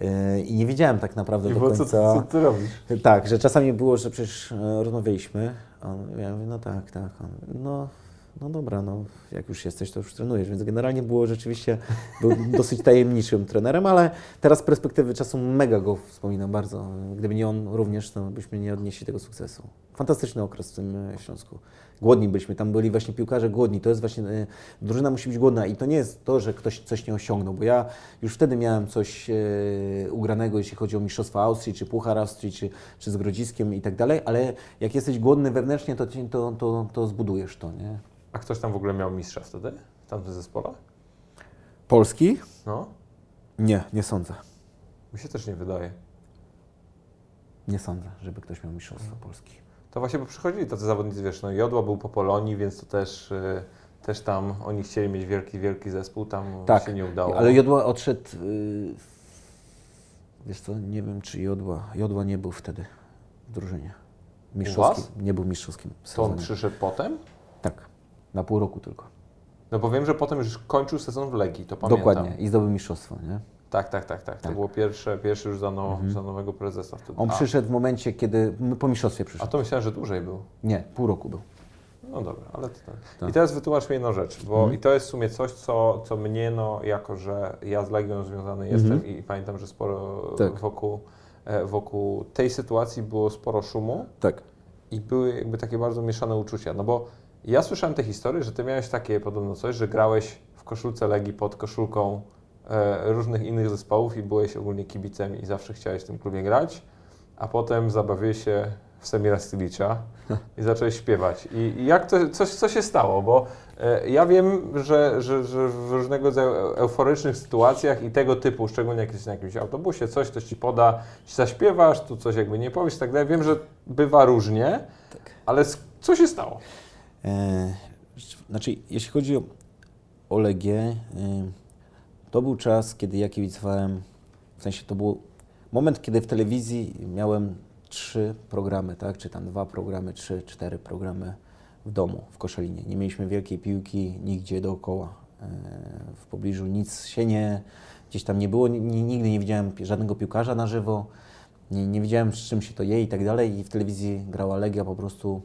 Yy, I nie wiedziałem tak naprawdę i do końca. co, co ty robisz? Tak, że czasami było, że przecież e, rozmawialiśmy. A on, ja mówię, no tak, tak. On, no, no dobra, no jak już jesteś, to już trenujesz, więc generalnie było rzeczywiście, był dosyć tajemniczym trenerem, ale teraz z perspektywy czasu mega go wspominam bardzo. Gdyby nie on również, to byśmy nie odnieśli tego sukcesu. Fantastyczny okres w tym e, Śląsku. Głodni byliśmy, tam byli właśnie piłkarze głodni, to jest właśnie, e, drużyna musi być głodna i to nie jest to, że ktoś coś nie osiągnął, bo ja już wtedy miałem coś e, ugranego, jeśli chodzi o Mistrzostwa Austrii, czy Puchar Austrii, czy, czy z Grodziskiem i tak dalej, ale jak jesteś głodny wewnętrznie, to, to, to, to zbudujesz to, nie? A ktoś tam w ogóle miał mistrza wtedy? W tamtym zespole? Polski? No. Nie, nie sądzę. Mi się też nie wydaje. Nie sądzę, żeby ktoś miał mistrzostwo Polski. To właśnie, bo przychodzili tacy zawodnicy, wiesz, no Jodła był po Polonii, więc to też, y, też tam oni chcieli mieć wielki, wielki zespół, tam Tak, się nie udało. ale Jodła odszedł, y, wiesz co, nie wiem czy Jodła, Jodła nie był wtedy w drużynie. Mistrzowskim, nie był mistrzowskim To on przyszedł potem? Tak, na pół roku tylko. No bo wiem, że potem już kończył sezon w Legii, to pamiętam. Dokładnie, i zdobył mistrzostwo, nie? Tak, tak, tak, tak. To Tak. było pierwsze, pierwsze już za, now, za nowego prezesa wtedy. On a, przyszedł w momencie, kiedy, m, po mistrzostwie a przyszedł. to myślałem, że dłużej był. Nie, pół roku był. No dobra, ale to tak. Tak. I teraz wytłumacz mi jedną rzecz, bo Mhm. i to jest w sumie coś, co, co mnie, no, jako że ja z Legią związany jestem i pamiętam, że sporo Mhm. Tak. wokół, e, wokół tej sytuacji było sporo szumu Tak. i były jakby takie bardzo mieszane uczucia, no bo ja słyszałem te historie, że ty miałeś takie podobno coś, że grałeś w koszulce Legii pod koszulką różnych innych zespołów i byłeś ogólnie kibicem i zawsze chciałeś w tym klubie grać, a potem zabawiłeś się w Semira Stilicza i zacząłeś śpiewać. I, jak to, coś, co się stało? Bo e, ja wiem, że, że, że w różnego rodzaju euforycznych sytuacjach i tego typu, szczególnie jak jesteś na jakimś autobusie, coś ktoś ci poda, zaśpiewasz, tu coś jakby nie powiesz i tak dalej. Wiem, że bywa różnie, ale s- co się stało? E, znaczy, jeśli chodzi o, o Legię, e, to był czas, kiedy ja kibicowałem, w sensie to był moment, kiedy w telewizji miałem trzy programy, tak? Czy tam dwa programy, trzy, cztery programy w domu, w Koszalinie. Nie mieliśmy wielkiej piłki nigdzie dookoła. E, w pobliżu nic się nie, gdzieś tam nie było, ni- nigdy nie widziałem żadnego piłkarza na żywo, nie, nie wiedziałem z czym się to je i tak dalej i w telewizji grała Legia po prostu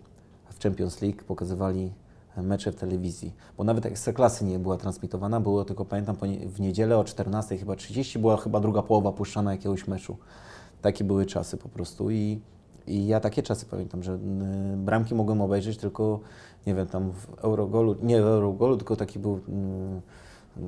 w Champions League, pokazywali mecze w telewizji, bo nawet Ekstraklasy nie była transmitowana, było tylko, pamiętam, w niedzielę o 14 chyba 30 była chyba druga połowa puszczana jakiegoś meczu. Takie były czasy po prostu i, i ja takie czasy pamiętam, że bramki mogłem obejrzeć tylko, nie wiem, tam w Eurogolu, nie w Eurogolu, tylko taki był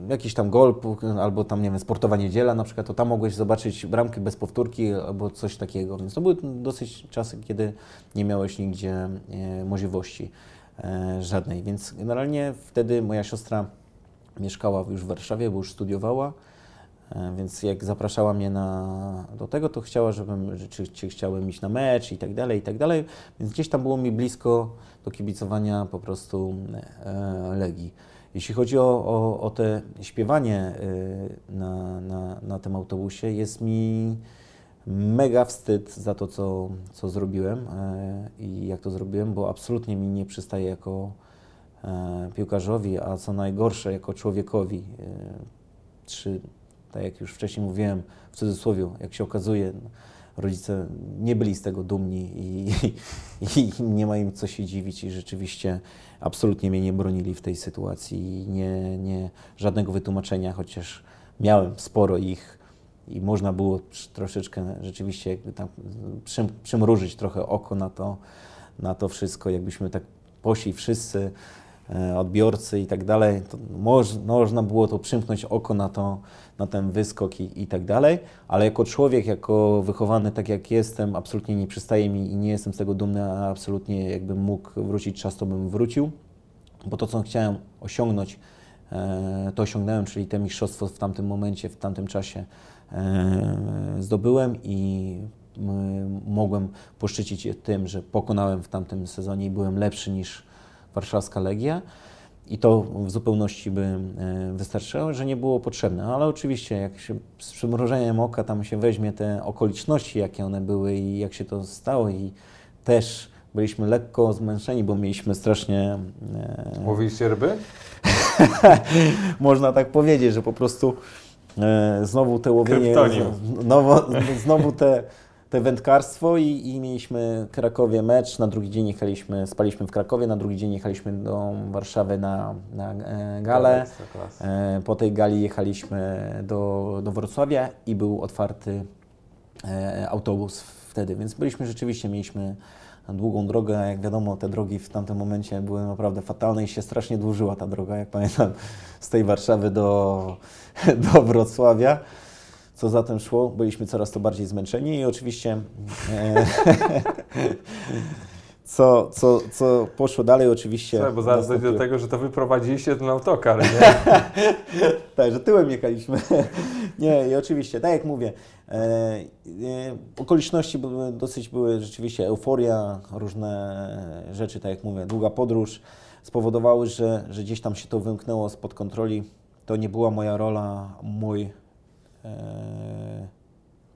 jakiś tam gol albo tam, nie wiem, sportowa niedziela na przykład, to tam mogłeś zobaczyć bramkę bez powtórki albo coś takiego, więc to były dosyć czasy, kiedy nie miałeś nigdzie e, możliwości żadnej, więc generalnie wtedy moja siostra mieszkała już w Warszawie, bo już studiowała, e, więc jak zapraszała mnie na, do tego, to chciała, żebym, że czy, czy chciałem iść na mecz i tak dalej, i tak dalej, więc gdzieś tam było mi blisko do kibicowania po prostu e, Legii. Jeśli chodzi o, o, o te śpiewanie y, na, na, na tym autobusie, jest mi mega wstyd za to, co, co zrobiłem e, i jak to zrobiłem, bo absolutnie mi nie przystaje jako e, piłkarzowi, a co najgorsze, jako człowiekowi. E, Czy, tak jak już wcześniej mówiłem, w cudzysłowie, jak się okazuje, rodzice nie byli z tego dumni i, i nie ma im co się dziwić i rzeczywiście absolutnie mnie nie bronili w tej sytuacji i nie, nie, żadnego wytłumaczenia, chociaż miałem sporo ich i można było tr- troszeczkę rzeczywiście jakby tam przym, przymrużyć trochę oko na to, na to wszystko, jakbyśmy tak poszli wszyscy, e, odbiorcy i tak dalej, to moż, można było to przymknąć oko na, to, na ten wyskok i, i tak dalej, ale jako człowiek, jako wychowany tak jak jestem, absolutnie nie przystaje mi i nie jestem z tego dumny, a absolutnie jakbym mógł wrócić czas, to bym wrócił, bo to, co chciałem osiągnąć, e, to osiągnąłem, czyli te mistrzostwo w tamtym momencie, w tamtym czasie zdobyłem i mogłem poszczycić się tym, że pokonałem w tamtym sezonie i byłem lepszy niż warszawska Legia. I to w zupełności by e, wystarczyło, że nie było potrzebne. Ale oczywiście, jak się z przymrużeniem oka tam się weźmie te okoliczności, jakie one były i jak się to stało, i też byliśmy lekko zmęczeni, bo mieliśmy strasznie. E, Łowiliście ryby? można tak powiedzieć, że po prostu e, znowu te łowienie, znowu, znowu te, te wędkarstwo i, i mieliśmy w Krakowie mecz, na drugi dzień jechaliśmy, spaliśmy w Krakowie, na drugi dzień jechaliśmy do Warszawy na, na e, galę. E, po tej gali jechaliśmy do, do Wrocławia i był otwarty e, autobus wtedy, więc byliśmy rzeczywiście, mieliśmy długą drogę. Jak wiadomo, te drogi w tamtym momencie były naprawdę fatalne i się strasznie dłużyła ta droga, jak pamiętam, z tej Warszawy do, do Wrocławia. Co za tym szło, byliśmy coraz to bardziej zmęczeni i oczywiście e, co, co, co poszło dalej oczywiście... Słuchaj, bo zaraz dojdzie do tego, że to wyprowadziliście ten autokar, nie? tak, że tyłem jechaliśmy. nie, i oczywiście, tak jak mówię, e, e, okoliczności były, dosyć były rzeczywiście euforia, różne rzeczy, tak jak mówię, długa podróż spowodowały, że, że gdzieś tam się to wymknęło spod kontroli. To nie była moja rola, mój... E,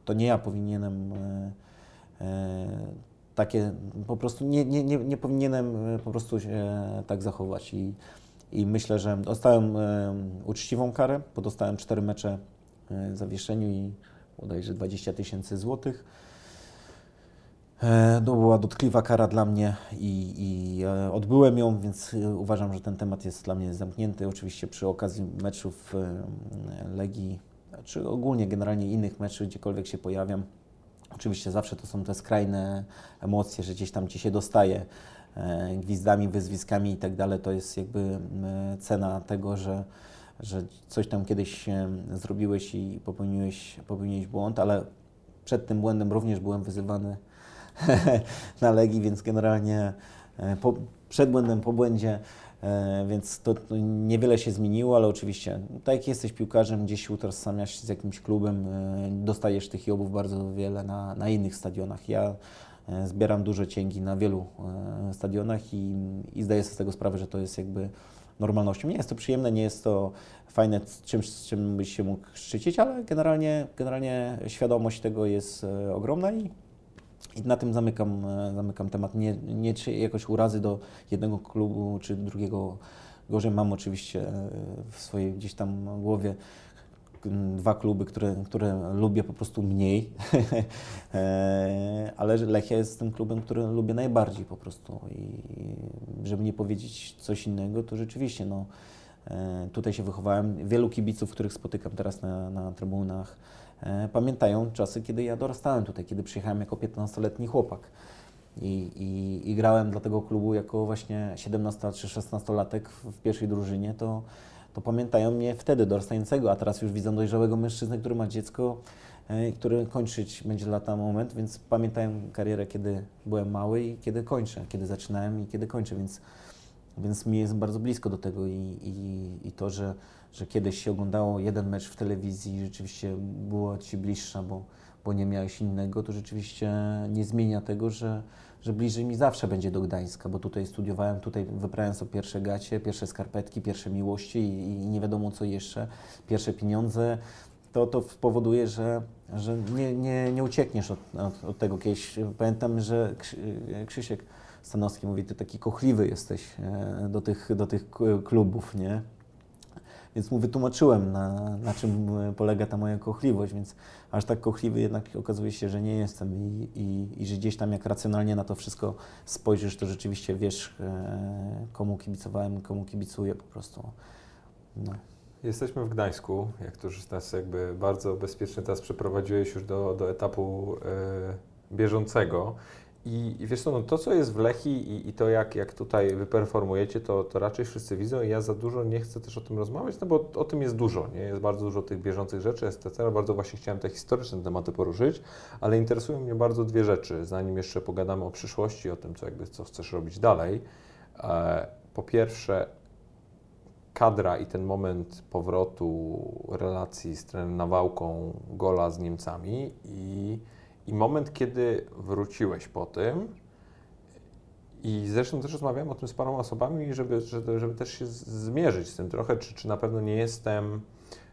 to nie ja powinienem e, e, takie po prostu nie, nie, nie, nie powinienem e, po prostu się tak zachować i, i myślę, że dostałem e, uczciwą karę, bo dostałem cztery mecze e, w zawieszeniu i bodajże 20 tysięcy złotych. To była dotkliwa kara dla mnie i, i, odbyłem ją, więc uważam, że ten temat jest dla mnie zamknięty. Oczywiście przy okazji meczów Legii, czy ogólnie generalnie innych meczów, gdziekolwiek się pojawiam, Oczywiście zawsze to są te skrajne emocje, że gdzieś tam ci się dostaje e, gwizdami, wyzwiskami i tak dalej. To jest jakby cena tego, że, że coś tam kiedyś zrobiłeś i popełniłeś, popełniłeś błąd, ale przed tym błędem również byłem wyzywany na Legii, więc generalnie e, po, przed błędem, po błędzie więc to, to, niewiele się zmieniło, ale oczywiście, tak jak jesteś piłkarzem, gdzieś utożsamiasz się z jakimś klubem, e, dostajesz tych jobów bardzo wiele na, na innych stadionach. Ja e, zbieram dużo cięgi na wielu stadionach i, i zdaję sobie z tego sprawę, że to jest jakby normalnością. Nie jest to przyjemne, nie jest to fajne, czymś, czym byś się mógł szczycić, ale generalnie, generalnie świadomość tego jest ogromna i i na tym zamykam, e, zamykam temat. Nie, nie jakoś urazy do jednego klubu czy drugiego gorzej. Mam oczywiście e, w swojej gdzieś tam głowie dwa kluby, które, które lubię po prostu mniej, e, ale Lechia jest tym klubem, który lubię najbardziej po prostu i żeby nie powiedzieć coś innego, to rzeczywiście no, tutaj się wychowałem. Wielu kibiców, których spotykam teraz na, na trybunach, pamiętają czasy, kiedy ja dorastałem tutaj, kiedy przyjechałem jako 15-letni chłopak. I, i, I, grałem dla tego klubu jako właśnie 17 czy 16-latek w pierwszej drużynie, to, to pamiętają mnie wtedy dorastającego, a teraz już widzę dojrzałego mężczyznę, który ma dziecko, e, który kończyć będzie lata moment, więc pamiętają karierę, kiedy byłem mały i kiedy kończę, kiedy zaczynałem i kiedy kończę, więc, więc mi jest bardzo blisko do tego i, i, i to, że że kiedyś się oglądało jeden mecz w telewizji i rzeczywiście było Ci bliższa, bo, bo nie miałeś innego, to rzeczywiście nie zmienia tego, że, że bliżej mi zawsze będzie do Gdańska, bo tutaj studiowałem, tutaj wybrałem sobie pierwsze gacie, pierwsze skarpetki, pierwsze miłości i, i nie wiadomo co jeszcze, pierwsze pieniądze. To, to powoduje, że, że nie, nie, nie uciekniesz od, od, od tego. Kiedyś pamiętam, że Krzysiek Stanowski mówi, ty taki kochliwy jesteś e, do tych, do tych klubów, nie? Więc mu wytłumaczyłem, na, na czym polega ta moja kochliwość, więc aż tak kochliwy jednak okazuje się, że nie jestem i, i, i że gdzieś tam jak racjonalnie na to wszystko spojrzysz, to rzeczywiście wiesz, e, komu kibicowałem, komu kibicuję po prostu. No. Jesteśmy w Gdańsku, jak to już nas jakby bardzo bezpiecznie teraz przeprowadziłeś już do, do etapu e, bieżącego. I, I wiesz co, no to co jest w Lechi i, i, to jak, jak tutaj wyperformujecie, to, to raczej wszyscy widzą i ja za dużo nie chcę też o tym rozmawiać, no bo o, tym jest dużo, nie? Jest bardzo dużo tych bieżących rzeczy, etc. Bardzo właśnie chciałem te historyczne tematy poruszyć, ale interesują mnie bardzo dwie rzeczy, zanim jeszcze pogadamy o przyszłości, o tym, co jakby, co chcesz robić dalej. E, po pierwsze, kadra i ten moment powrotu relacji z trenerem Nawałką, gola z Niemcami i i moment, kiedy wróciłeś po tym, i zresztą też rozmawiałem o tym z paroma osobami, żeby, żeby, żeby też się zmierzyć z tym trochę, czy, czy na pewno nie jestem,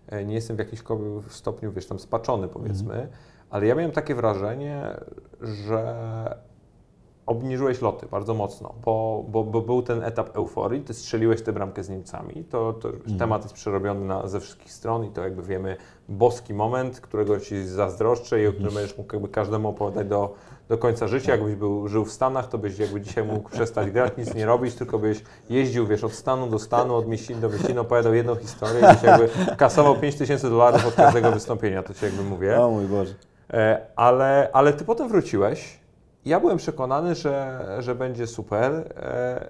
e, nie jestem w jakimś stopniu, wiesz, tam spaczony powiedzmy, mm. ale ja miałem takie wrażenie, że obniżyłeś loty bardzo mocno, bo, bo, bo był ten etap euforii, ty strzeliłeś tę bramkę z Niemcami, to, to mm. temat jest przerobiony na, ze wszystkich stron i to jakby wiemy boski moment, którego Ci zazdroszczę i o którym będziesz mógł jakby każdemu opowiadać do, do końca życia. Jakbyś był, żył w Stanach, to byś jakby dzisiaj mógł przestać grać, nic nie robić, tylko byś jeździł, wiesz, od stanu do stanu, od mieściny do mieściny, opowiadał jedną historię i byś jakby kasował 5 tysięcy dolarów od każdego wystąpienia, to Ci jakby mówię. O mój Boże. E, ale, ale Ty potem wróciłeś. Ja byłem przekonany, że, że będzie super. E,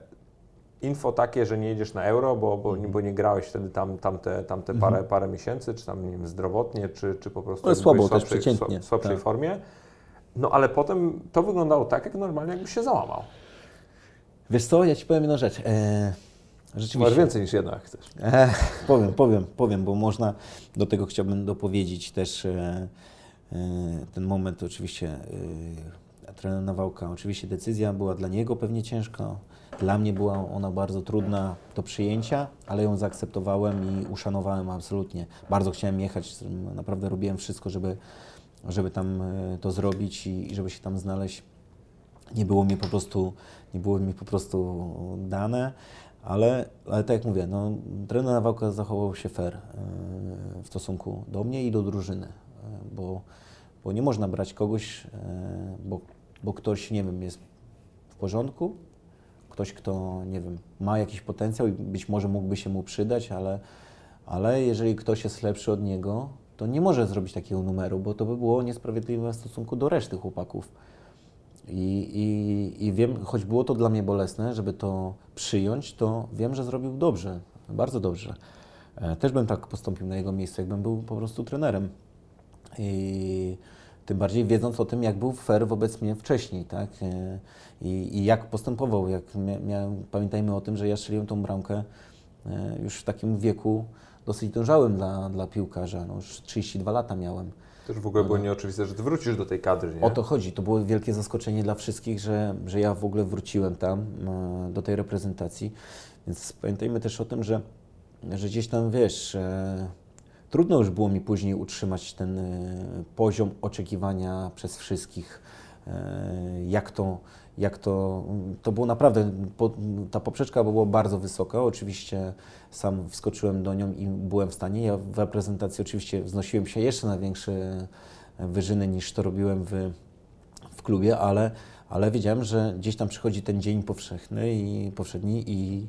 info takie, że nie jedziesz na euro, bo, bo, bo nie grałeś wtedy tam, tamte, tamte mhm. parę, parę miesięcy, czy tam nie wiem, zdrowotnie, czy, czy po prostu no, słabo, słabszej, też przeciętnie. słabszej tak. formie. No ale potem to wyglądało tak, jak normalnie jakbyś się załamał. Wiesz co, ja Ci powiem jedną rzecz. Eee, rzeczywiście. Masz więcej niż jedna, chcesz. Eee, powiem, powiem, powiem, bo można, do tego chciałbym dopowiedzieć też e, e, ten moment oczywiście e, trener Nawałka. Oczywiście decyzja była dla niego pewnie ciężka, dla mnie była ona bardzo trudna do przyjęcia, ale ją zaakceptowałem i uszanowałem absolutnie. Bardzo chciałem jechać, naprawdę robiłem wszystko, żeby żeby tam e, to zrobić i, żeby się tam znaleźć. Nie było mi po prostu, nie było mi po prostu dane, ale, ale tak jak mówię, no, trener Nawałka zachował się fair e, w stosunku do mnie i do drużyny, e, bo, bo nie można brać kogoś, bo, bo ktoś, nie wiem, jest w porządku, ktoś, kto, nie wiem, ma jakiś potencjał i być może mógłby się mu przydać, ale, ale jeżeli ktoś jest lepszy od niego, to nie może zrobić takiego numeru, bo to by było niesprawiedliwe w stosunku do reszty chłopaków. I, i, I wiem, choć było to dla mnie bolesne, żeby to przyjąć, to wiem, że zrobił dobrze, bardzo dobrze. E, też bym tak postąpił na jego miejscu, jakbym był po prostu trenerem. I tym bardziej wiedząc o tym, jak był fair wobec mnie wcześniej, tak? E, I, i jak postępował. Jak miałem, pamiętajmy o tym, że ja strzeliłem tą bramkę e, już w takim wieku, dosyć dojrzałym dla, dla piłkarza. No, już 32 lata miałem. Też w ogóle było nieoczywiste, że ty wrócisz do tej kadry, nie? O to chodzi. To było wielkie zaskoczenie dla wszystkich, że, że ja w ogóle wróciłem tam, e, do tej reprezentacji. Więc pamiętajmy też o tym, że, że gdzieś tam, wiesz, e, trudno już było mi później utrzymać ten e, poziom oczekiwania przez wszystkich, e, jak to jak to, to było naprawdę, ta poprzeczka była bardzo wysoka, oczywiście sam wskoczyłem do nią i byłem w stanie, ja w reprezentacji oczywiście wznosiłem się jeszcze na większe wyżyny niż to robiłem w, w klubie, ale, ale wiedziałem, że gdzieś tam przychodzi ten dzień powszechny i powszedni i,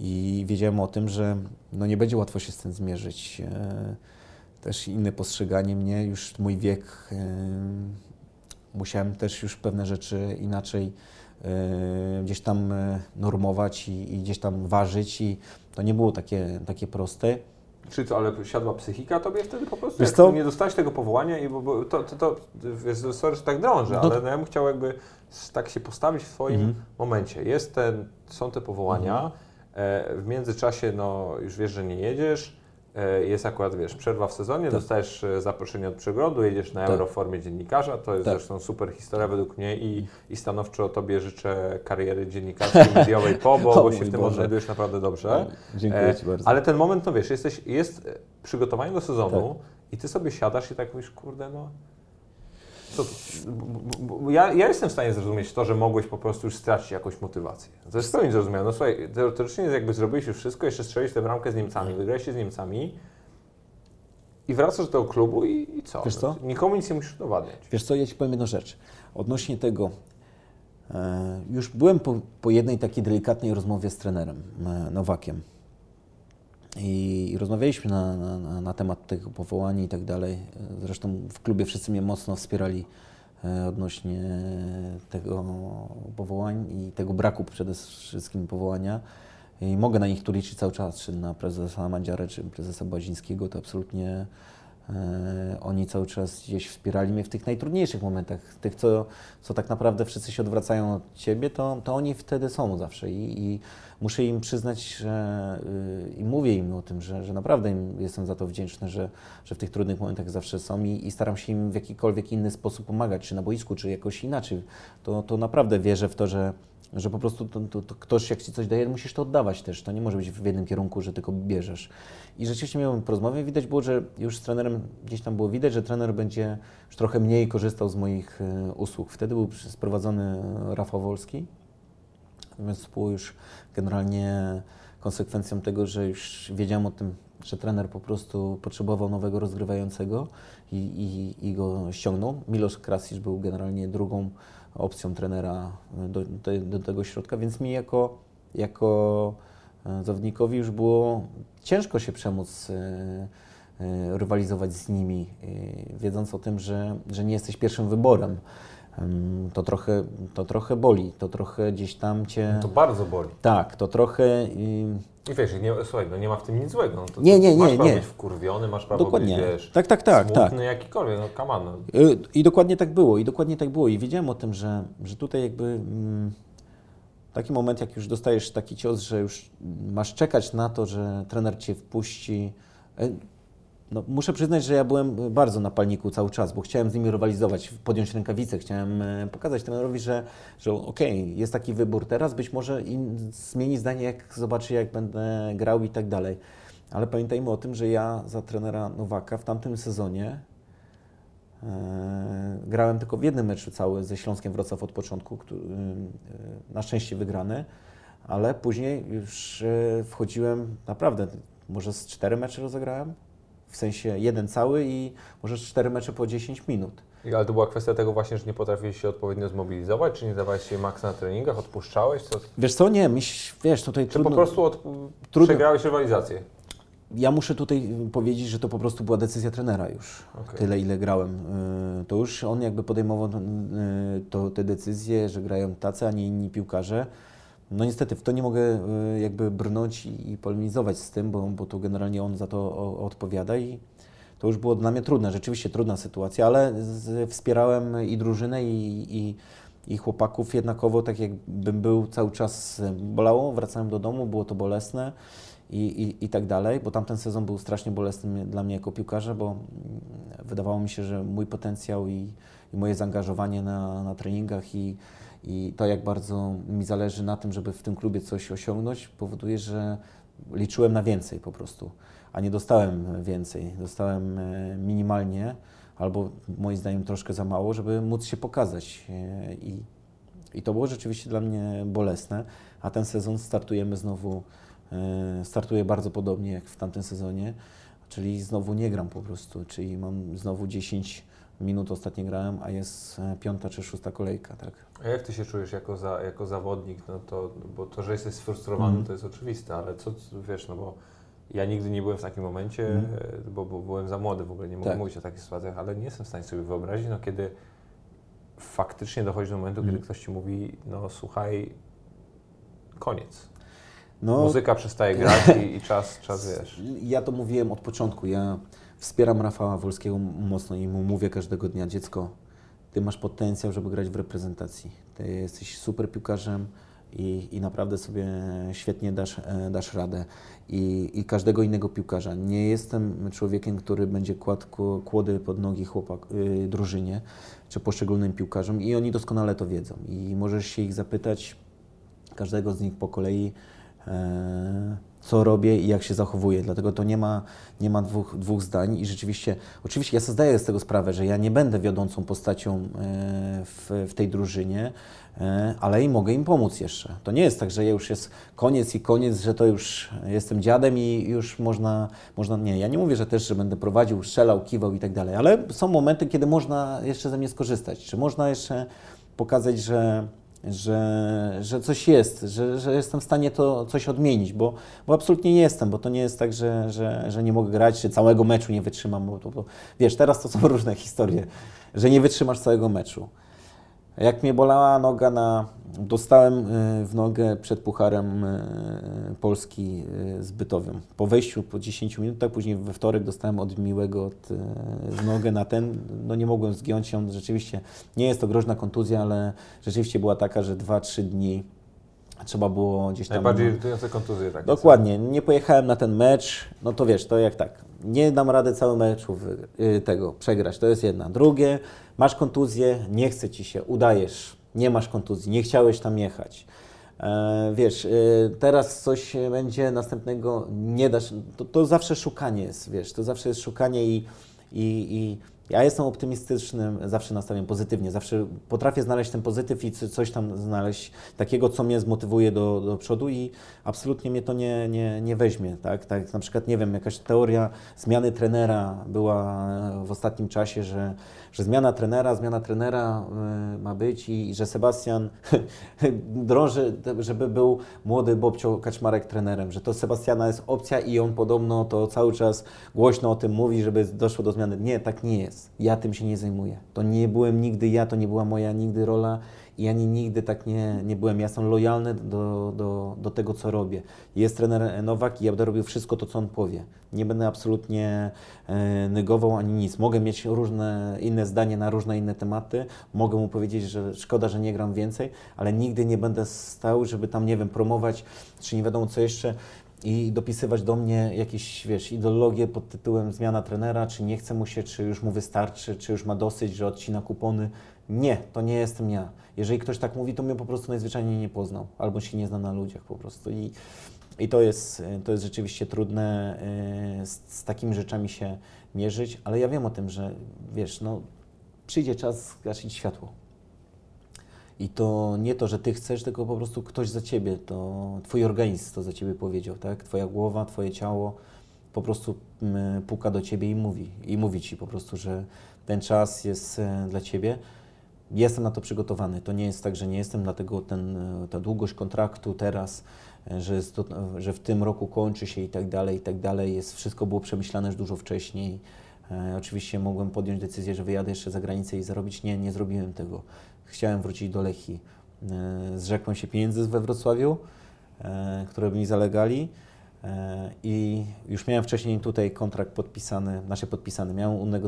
i wiedziałem o tym, że no nie będzie łatwo się z tym zmierzyć. E, też inne postrzeganie mnie, już mój wiek e, musiałem też już pewne rzeczy inaczej y, gdzieś tam e, normować i, i, gdzieś tam ważyć i to nie było takie, takie proste. Czy to, ale siadła psychika tobie wtedy po prostu? Wiesz co? nie dostałeś tego powołania i bo, bo to, to, to, to sorry, że tak drążę, no. ale no ja bym chciał jakby tak się postawić w Twoim mhm. momencie. Jest ten, są te powołania, mhm. e, w międzyczasie no, już wiesz, że nie jedziesz, E, jest akurat, wiesz, przerwa w sezonie, tak. dostajesz e, zaproszenie od przegrodu, jedziesz na tak. euro w formie dziennikarza, to jest tak. zresztą super historia według mnie i, i stanowczo Tobie życzę kariery dziennikarskiej, mediowej po, bo, bo się w tym odnajdujesz naprawdę dobrze. dziękuję Ci bardzo. Ale ten moment, no wiesz, jesteś, jest przygotowanie do sezonu tak. i Ty sobie siadasz i tak mówisz, kurde, no co, ja, ja, jestem w stanie zrozumieć to, że mogłeś po prostu już stracić jakąś motywację. To jest pełni zrozumiałe. No słuchaj, teoretycznie jakby zrobiłeś już wszystko, jeszcze strzeliłeś tę bramkę z Niemcami, wygrałeś się z Niemcami i wracasz do tego klubu i, i co? Wiesz co? Nikomu nic nie musisz udowadniać. Wiesz co, ja Ci powiem jedną rzecz. Odnośnie tego, e, już byłem po, po, jednej takiej delikatnej rozmowie z trenerem e, Nowakiem. I rozmawialiśmy na, na, na, temat tego powołania i tak dalej. Zresztą w klubie wszyscy mnie mocno wspierali e, odnośnie tego powołań i tego braku przede wszystkim powołania. I mogę na nich tu liczyć cały czas, czy na prezesa Madziarę, czy prezesa Bazińskiego, to absolutnie oni cały czas gdzieś wspierali mnie w tych najtrudniejszych momentach, tych, co, co tak naprawdę wszyscy się odwracają od Ciebie, to, to oni wtedy są zawsze i, i muszę im przyznać, że yy, i mówię im o tym, że, że naprawdę jestem za to wdzięczny, że, że w tych trudnych momentach zawsze są i, i staram się im w jakikolwiek inny sposób pomagać, czy na boisku, czy jakoś inaczej. To, to naprawdę wierzę w to, że, że po prostu to, to, to ktoś jak Ci coś daje, musisz to oddawać też. To nie może być w jednym kierunku, że tylko bierzesz. I rzeczywiście miałem po rozmowie, widać było, że już z trenerem gdzieś tam było widać, że trener będzie już trochę mniej korzystał z moich e, usług. Wtedy był sprowadzony Rafał Wolski, natomiast było już generalnie konsekwencją tego, że już wiedziałem o tym, że trener po prostu potrzebował nowego rozgrywającego i, i, i go ściągnął. Milosz Krasisz był generalnie drugą opcją trenera do, do, do tego środka, więc mi jako, jako e, zawodnikowi już było ciężko się przemóc e, e, rywalizować z nimi, wiedząc o tym, że, że nie jesteś pierwszym wyborem. To trochę, to trochę boli, to trochę gdzieś tam cię... To bardzo boli. Tak, to trochę... I wiesz, nie, słuchaj, no nie ma w tym nic złego. No to, nie, nie, nie. Masz prawo nie. być wkurwiony, masz prawo dokładnie. być, wiesz, tak, tak, tak, smutny, tak. jakikolwiek, no come on. No. Y, I dokładnie tak było, i dokładnie tak było. I wiedziałem o tym, że, że tutaj jakby mm, taki moment, jak już dostajesz taki cios, że już masz czekać na to, że trener cię wpuści. No, muszę przyznać, że ja byłem bardzo na palniku cały czas, bo chciałem z nimi rywalizować, podjąć rękawice, chciałem e, pokazać trenerowi, że, że okej, okay, jest taki wybór teraz, być może zmieni zdanie, jak zobaczy, jak będę grał i tak dalej. Ale pamiętajmy o tym, że ja za trenera Nowaka w tamtym sezonie e, grałem tylko w jednym meczu cały ze Śląskiem Wrocław od początku, który, e, na szczęście wygrany, ale później już e, wchodziłem naprawdę, może z cztery mecze rozegrałem, w sensie jeden cały i może cztery mecze po 10 minut. Ale to była kwestia tego właśnie, że nie potrafiłeś się odpowiednio zmobilizować, czy nie dawałeś się maks na treningach, odpuszczałeś? Co? Wiesz co, nie, myśl, wiesz, tutaj czy trudno... po prostu od... trudno. przegrałeś rywalizację? Ja muszę tutaj powiedzieć, że to po prostu była decyzja trenera już. Okay. Tyle, ile grałem. Y, to już on jakby podejmował y, to, te decyzje, że grają tacy, a nie inni piłkarze. No niestety, w to nie mogę y, jakby brnąć i polemizować z tym, bo, bo to generalnie on za to odpowiada i to już było dla mnie trudne, rzeczywiście trudna sytuacja, ale wspierałem i drużynę i, i, i chłopaków jednakowo, tak jakbym był cały czas, bolało, wracałem do domu, było to bolesne i, i, i tak dalej, bo tamten sezon był strasznie bolesny dla mnie jako piłkarza, bo mm, wydawało mi się, że mój potencjał i, i moje zaangażowanie na, na treningach i i to, jak bardzo mi zależy na tym, żeby w tym klubie coś osiągnąć, powoduje, że liczyłem na więcej po prostu, a nie dostałem więcej. Dostałem e, minimalnie, albo moim zdaniem troszkę za mało, żeby móc się pokazać. E, I, i to było rzeczywiście dla mnie bolesne, a ten sezon startujemy znowu, e, startuję bardzo podobnie jak w tamtym sezonie, czyli znowu nie gram po prostu, czyli mam znowu 10 minut ostatnio grałem, a jest e, piąta czy szósta kolejka, tak. A jak Ty się czujesz jako, za, jako zawodnik? No to, bo to, że jesteś sfrustrowany, mm. to jest oczywiste, ale co, wiesz, no bo ja nigdy nie byłem w takim momencie, mm. bo, bo, byłem za młody w ogóle, nie mogę tak. mówić o takich sytuacjach, ale nie jestem w stanie sobie wyobrazić, no kiedy faktycznie dochodzi do momentu, mm. kiedy ktoś Ci mówi, no słuchaj, koniec. No, Muzyka przestaje grać i, i czas, czas, wiesz. Ja to mówiłem od początku, ja Wspieram Rafała Wolskiego mocno i mu mówię każdego dnia, dziecko, ty masz potencjał, żeby grać w reprezentacji. Ty jesteś super piłkarzem i, i naprawdę sobie świetnie dasz, e, dasz radę. I, I każdego innego piłkarza. Nie jestem człowiekiem, który będzie kładł kłody pod nogi chłopak, yy, drużynie czy poszczególnym piłkarzom i oni doskonale to wiedzą. I możesz się ich zapytać, każdego z nich po kolei, e, co robię i jak się zachowuję. Dlatego to nie ma, nie ma dwóch, dwóch zdań i rzeczywiście, oczywiście ja sobie zdaję z tego sprawę, że ja nie będę wiodącą postacią e, w, w tej drużynie, e, ale i mogę im pomóc jeszcze. To nie jest tak, że już jest koniec i koniec, że to już jestem dziadem i już można, można nie. Ja nie mówię, że też, że będę prowadził, strzelał, kiwał i tak dalej, ale są momenty, kiedy można jeszcze ze mnie skorzystać. Czy można jeszcze pokazać, że że, że coś jest, że, że jestem w stanie to coś odmienić, bo, bo absolutnie nie jestem, bo to nie jest tak, że, że, że nie mogę grać, czy całego meczu nie wytrzymam, bo, bo wiesz, teraz to są różne historie, że nie wytrzymasz całego meczu. Jak mnie bolała noga na... Dostałem y, w nogę przed Pucharem y, Polski y, zbytowym. Po wejściu po 10 minutach, później we wtorek dostałem od Miłego od, nogę na ten. No nie mogłem zgiąć ją. Rzeczywiście nie jest to groźna kontuzja, ale rzeczywiście była taka, że 2-3 dni trzeba było gdzieś tam... Najbardziej irytujące kontuzje. Tak Dokładnie. Nie pojechałem na ten mecz, no to wiesz, to jak tak, nie dam rady cały meczu tego przegrać, to jest jedna. Drugie, masz kontuzję, nie chce Ci się, udajesz nie masz kontuzji, nie chciałeś tam jechać. E, wiesz, e, teraz coś będzie następnego, nie dasz, to, to zawsze szukanie jest, wiesz, to zawsze jest szukanie i, i, i ja jestem optymistycznym, zawsze nastawiam pozytywnie, zawsze potrafię znaleźć ten pozytyw i coś tam znaleźć takiego, co mnie zmotywuje do, do przodu i absolutnie mnie to nie, nie, nie weźmie. Tak? tak? Na przykład, nie wiem, jakaś teoria zmiany trenera była w ostatnim czasie, że, że zmiana trenera, zmiana trenera y, ma być i, i że Sebastian drąży, żeby był młody Bobcio Kaczmarek trenerem, że to Sebastiana jest opcja i on podobno to cały czas głośno o tym mówi, żeby doszło do zmiany. Nie, tak nie jest. Ja tym się nie zajmuję. To nie byłem nigdy ja, to nie była moja nigdy rola i ani nigdy tak nie, nie byłem. Ja jestem lojalny do, do, do tego, co robię. Jest trener Nowak i ja będę robił wszystko to, co on powie. Nie będę absolutnie e, negował ani nic. Mogę mieć różne inne zdanie na różne inne tematy. Mogę mu powiedzieć, że szkoda, że nie gram więcej, ale nigdy nie będę stał, żeby tam, nie wiem, promować, czy nie wiadomo co jeszcze i dopisywać do mnie jakieś, wiesz, ideologię pod tytułem zmiana trenera, czy nie chce mu się, czy już mu wystarczy, czy już ma dosyć, że odcina kupony. Nie, to nie jestem ja. Jeżeli ktoś tak mówi, to mnie po prostu najzwyczajniej nie poznał, albo się nie zna na ludziach po prostu. I, i to, jest, to jest rzeczywiście trudne e, z, z takimi rzeczami się mierzyć, ale ja wiem o tym, że wiesz, no, przyjdzie czas gasić światło. I to nie to, że ty chcesz, tylko po prostu ktoś za ciebie, to twój organizm to za ciebie powiedział, tak? Twoja głowa, twoje ciało po prostu mm, puka do ciebie i mówi. I mówi ci po prostu, że ten czas jest e, dla ciebie. Jestem na to przygotowany. To nie jest tak, że nie jestem, dlatego ten, e, ta długość kontraktu teraz, e, że, to, że w tym roku kończy się i tak dalej, i tak dalej. Jest, wszystko było przemyślane już dużo wcześniej. Oczywiście mogłem podjąć decyzję, że wyjadę jeszcze za granicę i zarobić. Nie, nie zrobiłem tego chciałem wrócić do Lechii. E, zrzekłem się pieniędzy we Wrocławiu, e, które mi zalegali e, i już miałem wcześniej tutaj kontrakt podpisany, nasze podpisany, miałem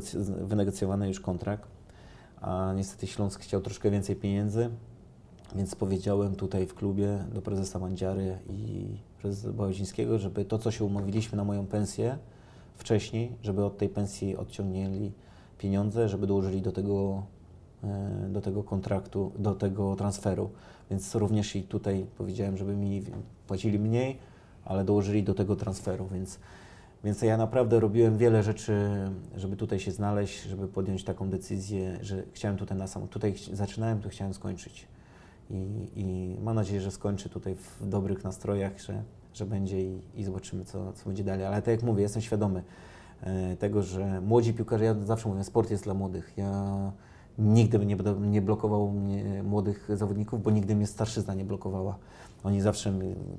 wynegocjowany już kontrakt, a niestety Śląsk chciał troszkę więcej pieniędzy, więc powiedziałem tutaj w klubie do prezesa Mandziary i prezesa Bałazińskiego, żeby to, co się umówiliśmy na moją pensję wcześniej, żeby od tej pensji odciągnęli pieniądze, żeby dołożyli do tego do tego kontraktu, do tego transferu. Więc również i tutaj powiedziałem, żeby mi płacili mniej, ale dołożyli do tego transferu, więc, więc ja naprawdę robiłem wiele rzeczy, żeby tutaj się znaleźć, żeby podjąć taką decyzję, że chciałem tutaj na sam, tutaj zaczynałem, to chciałem skończyć. I, I mam nadzieję, że skończę tutaj w dobrych nastrojach, że, że będzie i, i zobaczymy, co, co będzie dalej. Ale tak jak mówię, jestem świadomy e, tego, że młodzi piłkarze, ja zawsze mówię, sport jest dla młodych. Ja Nigdy nie, nie blokował mnie młodych zawodników, bo nigdy mnie starszyzna nie blokowała. Oni zawsze,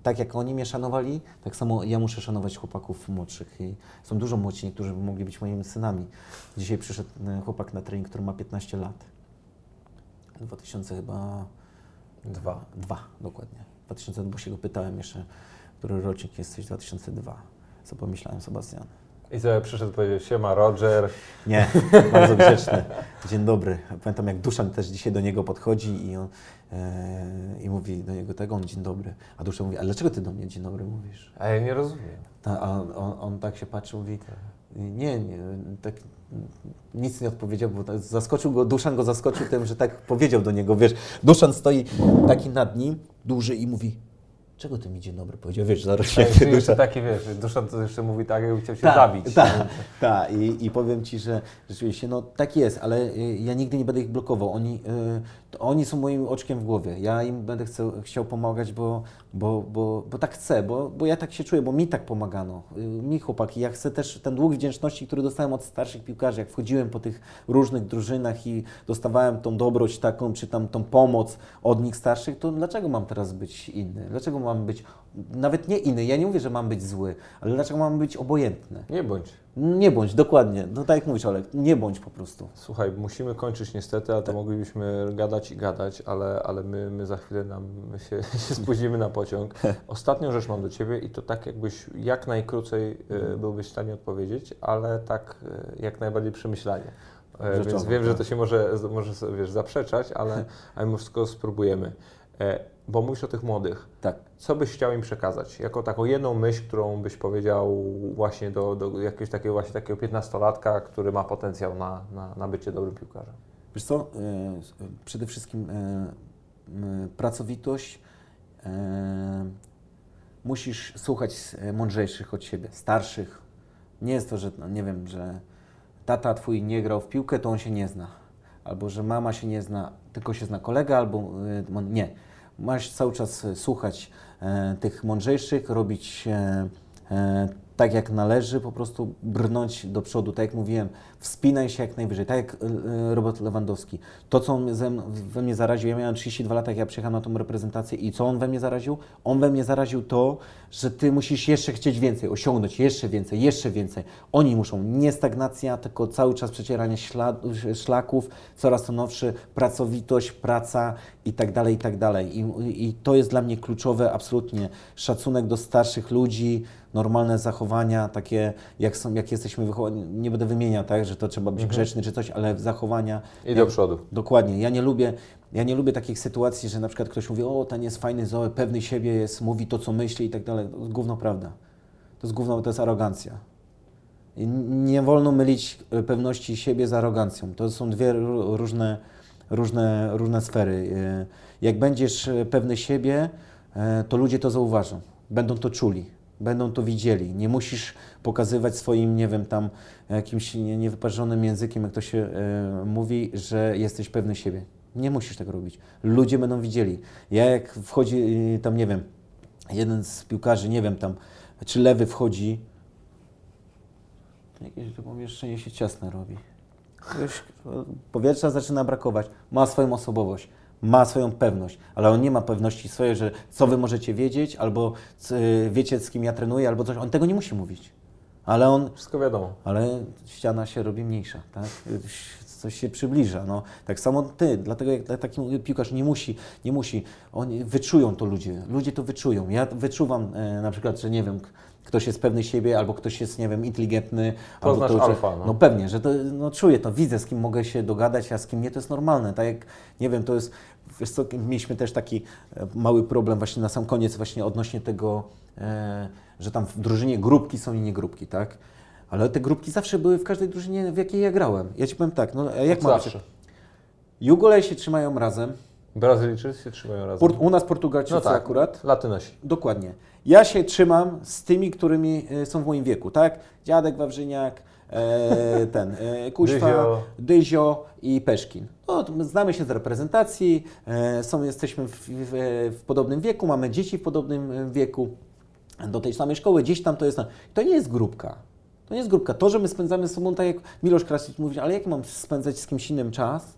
tak jak oni mnie szanowali, tak samo ja muszę szanować chłopaków młodszych. I są dużo młodsi, niektórzy mogli być moimi synami. Dzisiaj przyszedł e, chłopak na trening, który ma 15 lat. 2000 chyba... Dwa. Dwa, dokładnie. 2002 bo się go pytałem jeszcze, który rocznik jesteś, 2002. Co pomyślałem, Sebastian? I sobie przyszedł i powiedział, siema Roger. Nie, bardzo grzeczny. Dzień dobry. Pamiętam jak Duszan też dzisiaj do niego podchodzi i, on, e, i mówi do niego tego, on dzień dobry. A Duszan mówi, ale dlaczego ty do mnie dzień dobry mówisz? A ja nie rozumiem. Ta, a on, on, on, tak się patrzy, mówi, nie, nie, tak nic nie odpowiedział, bo tak zaskoczył go, Duszan go zaskoczył tym, że tak powiedział do niego, wiesz, Duszan stoi taki nad nim, duży i mówi, czego ty mi dzień dobry powiedział, wiesz, zaraz się tak, dusza... takie, wiesz, dusza to jeszcze mówi tak, jakby chciał cię ta, zabić. Tak, ta. I, i powiem Ci, że rzeczywiście, no tak jest, ale y, ja nigdy nie będę ich blokował. Oni, y, oni są moim oczkiem w głowie. Ja im będę chcę, chciał pomagać, bo, bo, bo, bo tak chcę, bo, bo ja tak się czuję, bo mi tak pomagano. Y, mi chłopaki, ja chcę też ten dług wdzięczności, który dostałem od starszych piłkarzy, jak wchodziłem po tych różnych drużynach i dostawałem tą dobroć taką, czy tam tą pomoc od nich starszych, to dlaczego mam teraz być inny? Dlaczego mam być nawet nie inny? Ja nie mówię, że mam być zły, ale dlaczego mam być obojętny? Nie bądź. Nie bądź, dokładnie. No tak jak mówisz, Olek, nie bądź po prostu. Słuchaj, musimy kończyć niestety, ale to tak. moglibyśmy gadać i gadać, ale, ale my, my za chwilę nam się, się spóźnimy na pociąg. Ostatnią rzecz mam do Ciebie i to tak jakbyś jak najkrócej y, byłbyś w stanie odpowiedzieć, ale tak y, jak najbardziej przemyślanie. E, więc wiem, tak. że to się może, może wiesz, zaprzeczać, ale, ale mimo wszystko spróbujemy. E, bo mówisz o tych młodych. Tak. Co byś chciał im przekazać? Jako taką jedną myśl, którą byś powiedział właśnie do, do jakiegoś takiego właśnie takiego piętnastolatka, który ma potencjał na, na, na bycie dobrym piłkarzem? Wiesz co, e, przede wszystkim pracowitość. Musisz słuchać mądrzejszych od siebie, starszych. Nie jest to, że no, nie wiem, że tata twój nie grał w piłkę, to on się nie zna. Albo że mama się nie zna, tylko się zna kolega, albo nie. Masz cały czas słuchać tych mądrzejszych, robić tak jak należy, po prostu brnąć do przodu, tak jak mówiłem, wspinaj się jak najwyżej, tak jak e, e, Robert Lewandowski. To, co on we mnie zaraził, ja miałem 32 lata, jak ja przyjechałem na tą reprezentację i co on we mnie zaraził? On we mnie zaraził to, że ty musisz jeszcze chcieć więcej, osiągnąć jeszcze więcej, jeszcze więcej. Oni muszą, nie stagnacja, tylko cały czas przecieranie szlaków, coraz to nowsze, pracowitość, praca i tak dalej, i tak dalej. I to jest dla mnie kluczowe, absolutnie. Szacunek do starszych ludzi, normalne zachowania, takie jak, są, jak jesteśmy wychowani, nie będę wymieniał, tak, że to trzeba być mhm. grzeczny czy coś, ale zachowania. I do przodu. Dokładnie. Ja nie lubię, ja nie lubię takich sytuacji, że na przykład ktoś mówi, o, ten jest fajny, zoe, pewny siebie jest, mówi to, co myśli i tak dalej. To jest gówno prawda. To jest gówno, to jest arogancja. I nie wolno mylić e, pewności siebie z arogancją. To są dwie różne, różne, różne sfery. E, jak będziesz e, pewny siebie, to ludzie to zauważą, będą to czuli będą to widzieli. Nie musisz pokazywać swoim, nie wiem, tam jakimś niewyparzonym językiem, jak to się y, mówi, że jesteś pewny siebie. Nie musisz tego robić. Ludzie będą widzieli. Ja jak wchodzi y, tam, nie wiem, jeden z piłkarzy, nie wiem tam, czy lewy wchodzi, jakieś to pomieszczenie się ciasne robi. Już powietrza zaczyna brakować. Ma swoją osobowość ma swoją pewność, ale on nie ma pewności swojej, że co wy możecie wiedzieć, albo wiecie z kim ja trenuję, albo coś. On tego nie musi mówić. Ale on. Wszystko wiadomo. Ale ściana się robi mniejsza, tak? Coś się przybliża. No, tak samo ty, dlatego jak taki piłkarz nie musi, nie musi. Oni wyczują to ludzie. Ludzie to wyczują. Ja wyczuwam e, na przykład, że nie wiem, ktoś jest pewny siebie, albo ktoś jest, nie wiem, inteligentny. Poznasz albo to, alfa. No. no pewnie, że to, no czuję to, widzę, z kim mogę się dogadać, a z kim nie, to jest normalne. Tak jak, nie wiem, to jest, wiesz co, mieliśmy też taki e, mały problem właśnie na sam koniec właśnie odnośnie tego, e, że tam w drużynie grupki są i nie grupki, tak? Ale te grupki zawsze były w każdej drużynie, w jakiej ja grałem. Ja Ci powiem tak, no jak mam... Zawsze. Jugolej się trzymają razem. Brazylijczycy się trzymają razem. u nas Portugalczycy no tak, akurat. Latynosi. Dokładnie. Ja się trzymam z tymi, którymi e, są w moim wieku, tak? Dziadek Wawrzyniak, e, ten, e, Dyzio. Dyzio i Peszkin. No, znamy się z reprezentacji, e, są, jesteśmy w, w, w, podobnym wieku, mamy dzieci w podobnym e, wieku, do tej samej szkoły, gdzieś tam to jest. To nie jest grupka. To nie jest grupka. To, że my spędzamy z sobą, tak jak Milosz Krasic mówi, ale jak mam spędzać z kimś innym czas,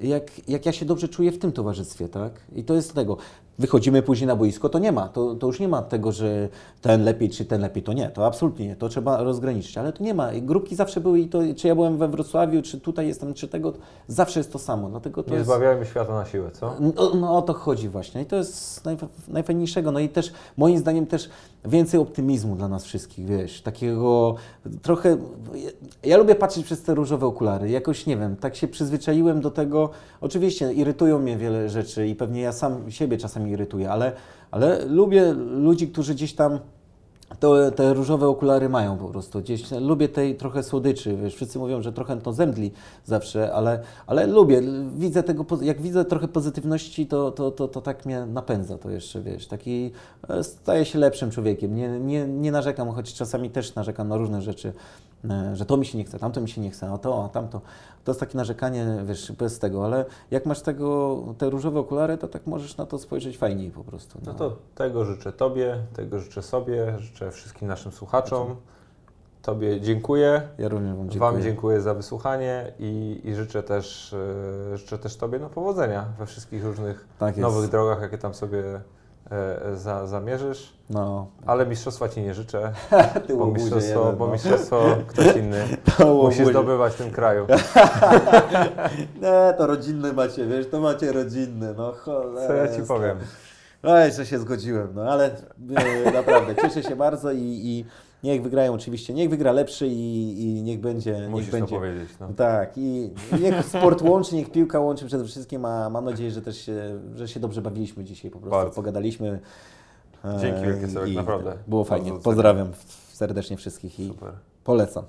jak, jak ja się dobrze czuję w tym towarzystwie, tak? I to jest tego. Wychodzimy później na boisko, to nie ma. To, to już nie ma tego, że ten lepiej czy ten lepiej. To nie, to absolutnie nie. To trzeba rozgraniczyć. Ale to nie ma. Grupki zawsze były i to, czy ja byłem we Wrocławiu, czy tutaj jestem, czy tego, zawsze jest to samo. Dlatego to nie jest... zbawiajmy świata na siłę, co? No, no o to chodzi właśnie. I to jest naj, najfajniejszego. No i też moim zdaniem też więcej optymizmu dla nas wszystkich, wiesz, takiego trochę... Ja lubię patrzeć przez te różowe okulary. Jakoś, nie wiem, tak się przyzwyczaiłem do tego. Oczywiście irytują mnie wiele rzeczy i pewnie ja sam siebie czasami irytuje, ale, ale lubię ludzi, którzy gdzieś tam to, te różowe okulary mają po prostu. Gdzieś lubię tej trochę słodyczy. Wiesz, wszyscy mówią, że trochę to zemdli zawsze, ale, ale lubię. Widzę tego, jak widzę trochę pozytywności, to, to, to, to tak mnie napędza to jeszcze, wiesz. Taki e, staję się lepszym człowiekiem. Nie, nie, nie narzekam, choć czasami też narzekam na różne rzeczy, że to mi się nie chce, tamto mi się nie chce, a to, a tamto. To jest takie narzekanie, wiesz, bez tego, ale jak masz tego, te różowe okulary, to tak możesz na to spojrzeć fajniej po prostu. No, no to tego życzę Tobie, tego życzę sobie, życzę wszystkim naszym słuchaczom. Tobie dziękuję. Ja również Wam dziękuję. Wam dziękuję za wysłuchanie i, i życzę, też, yy, życzę też Tobie no, powodzenia we wszystkich różnych tak nowych drogach, jakie tam sobie E, za, zamierzysz. No. Ale mistrzostwa Ci nie życzę, bo, mistrzostwo, jeden, bo no. mistrzostwo ktoś inny musi zdobywać w tym kraju. nie, to rodzinne macie, wiesz, to macie rodzinne, no cholera. Co ja Ci powiem? No, jeszcze się zgodziłem, no ale e, naprawdę cieszę się bardzo i, i Niech wygrają oczywiście, niech wygra lepszy i, i niech będzie. Musisz niech będzie. to powiedzieć. No. Tak, i niech sport łączy, niech piłka łączy przede wszystkim, a mam nadzieję, że też się, że się dobrze bawiliśmy dzisiaj po prostu. Bardzo. Pogadaliśmy. Dzięki wielkie, Sławek, naprawdę. Było fajnie. Pozdrawiam serdecznie wszystkich i Super. polecam.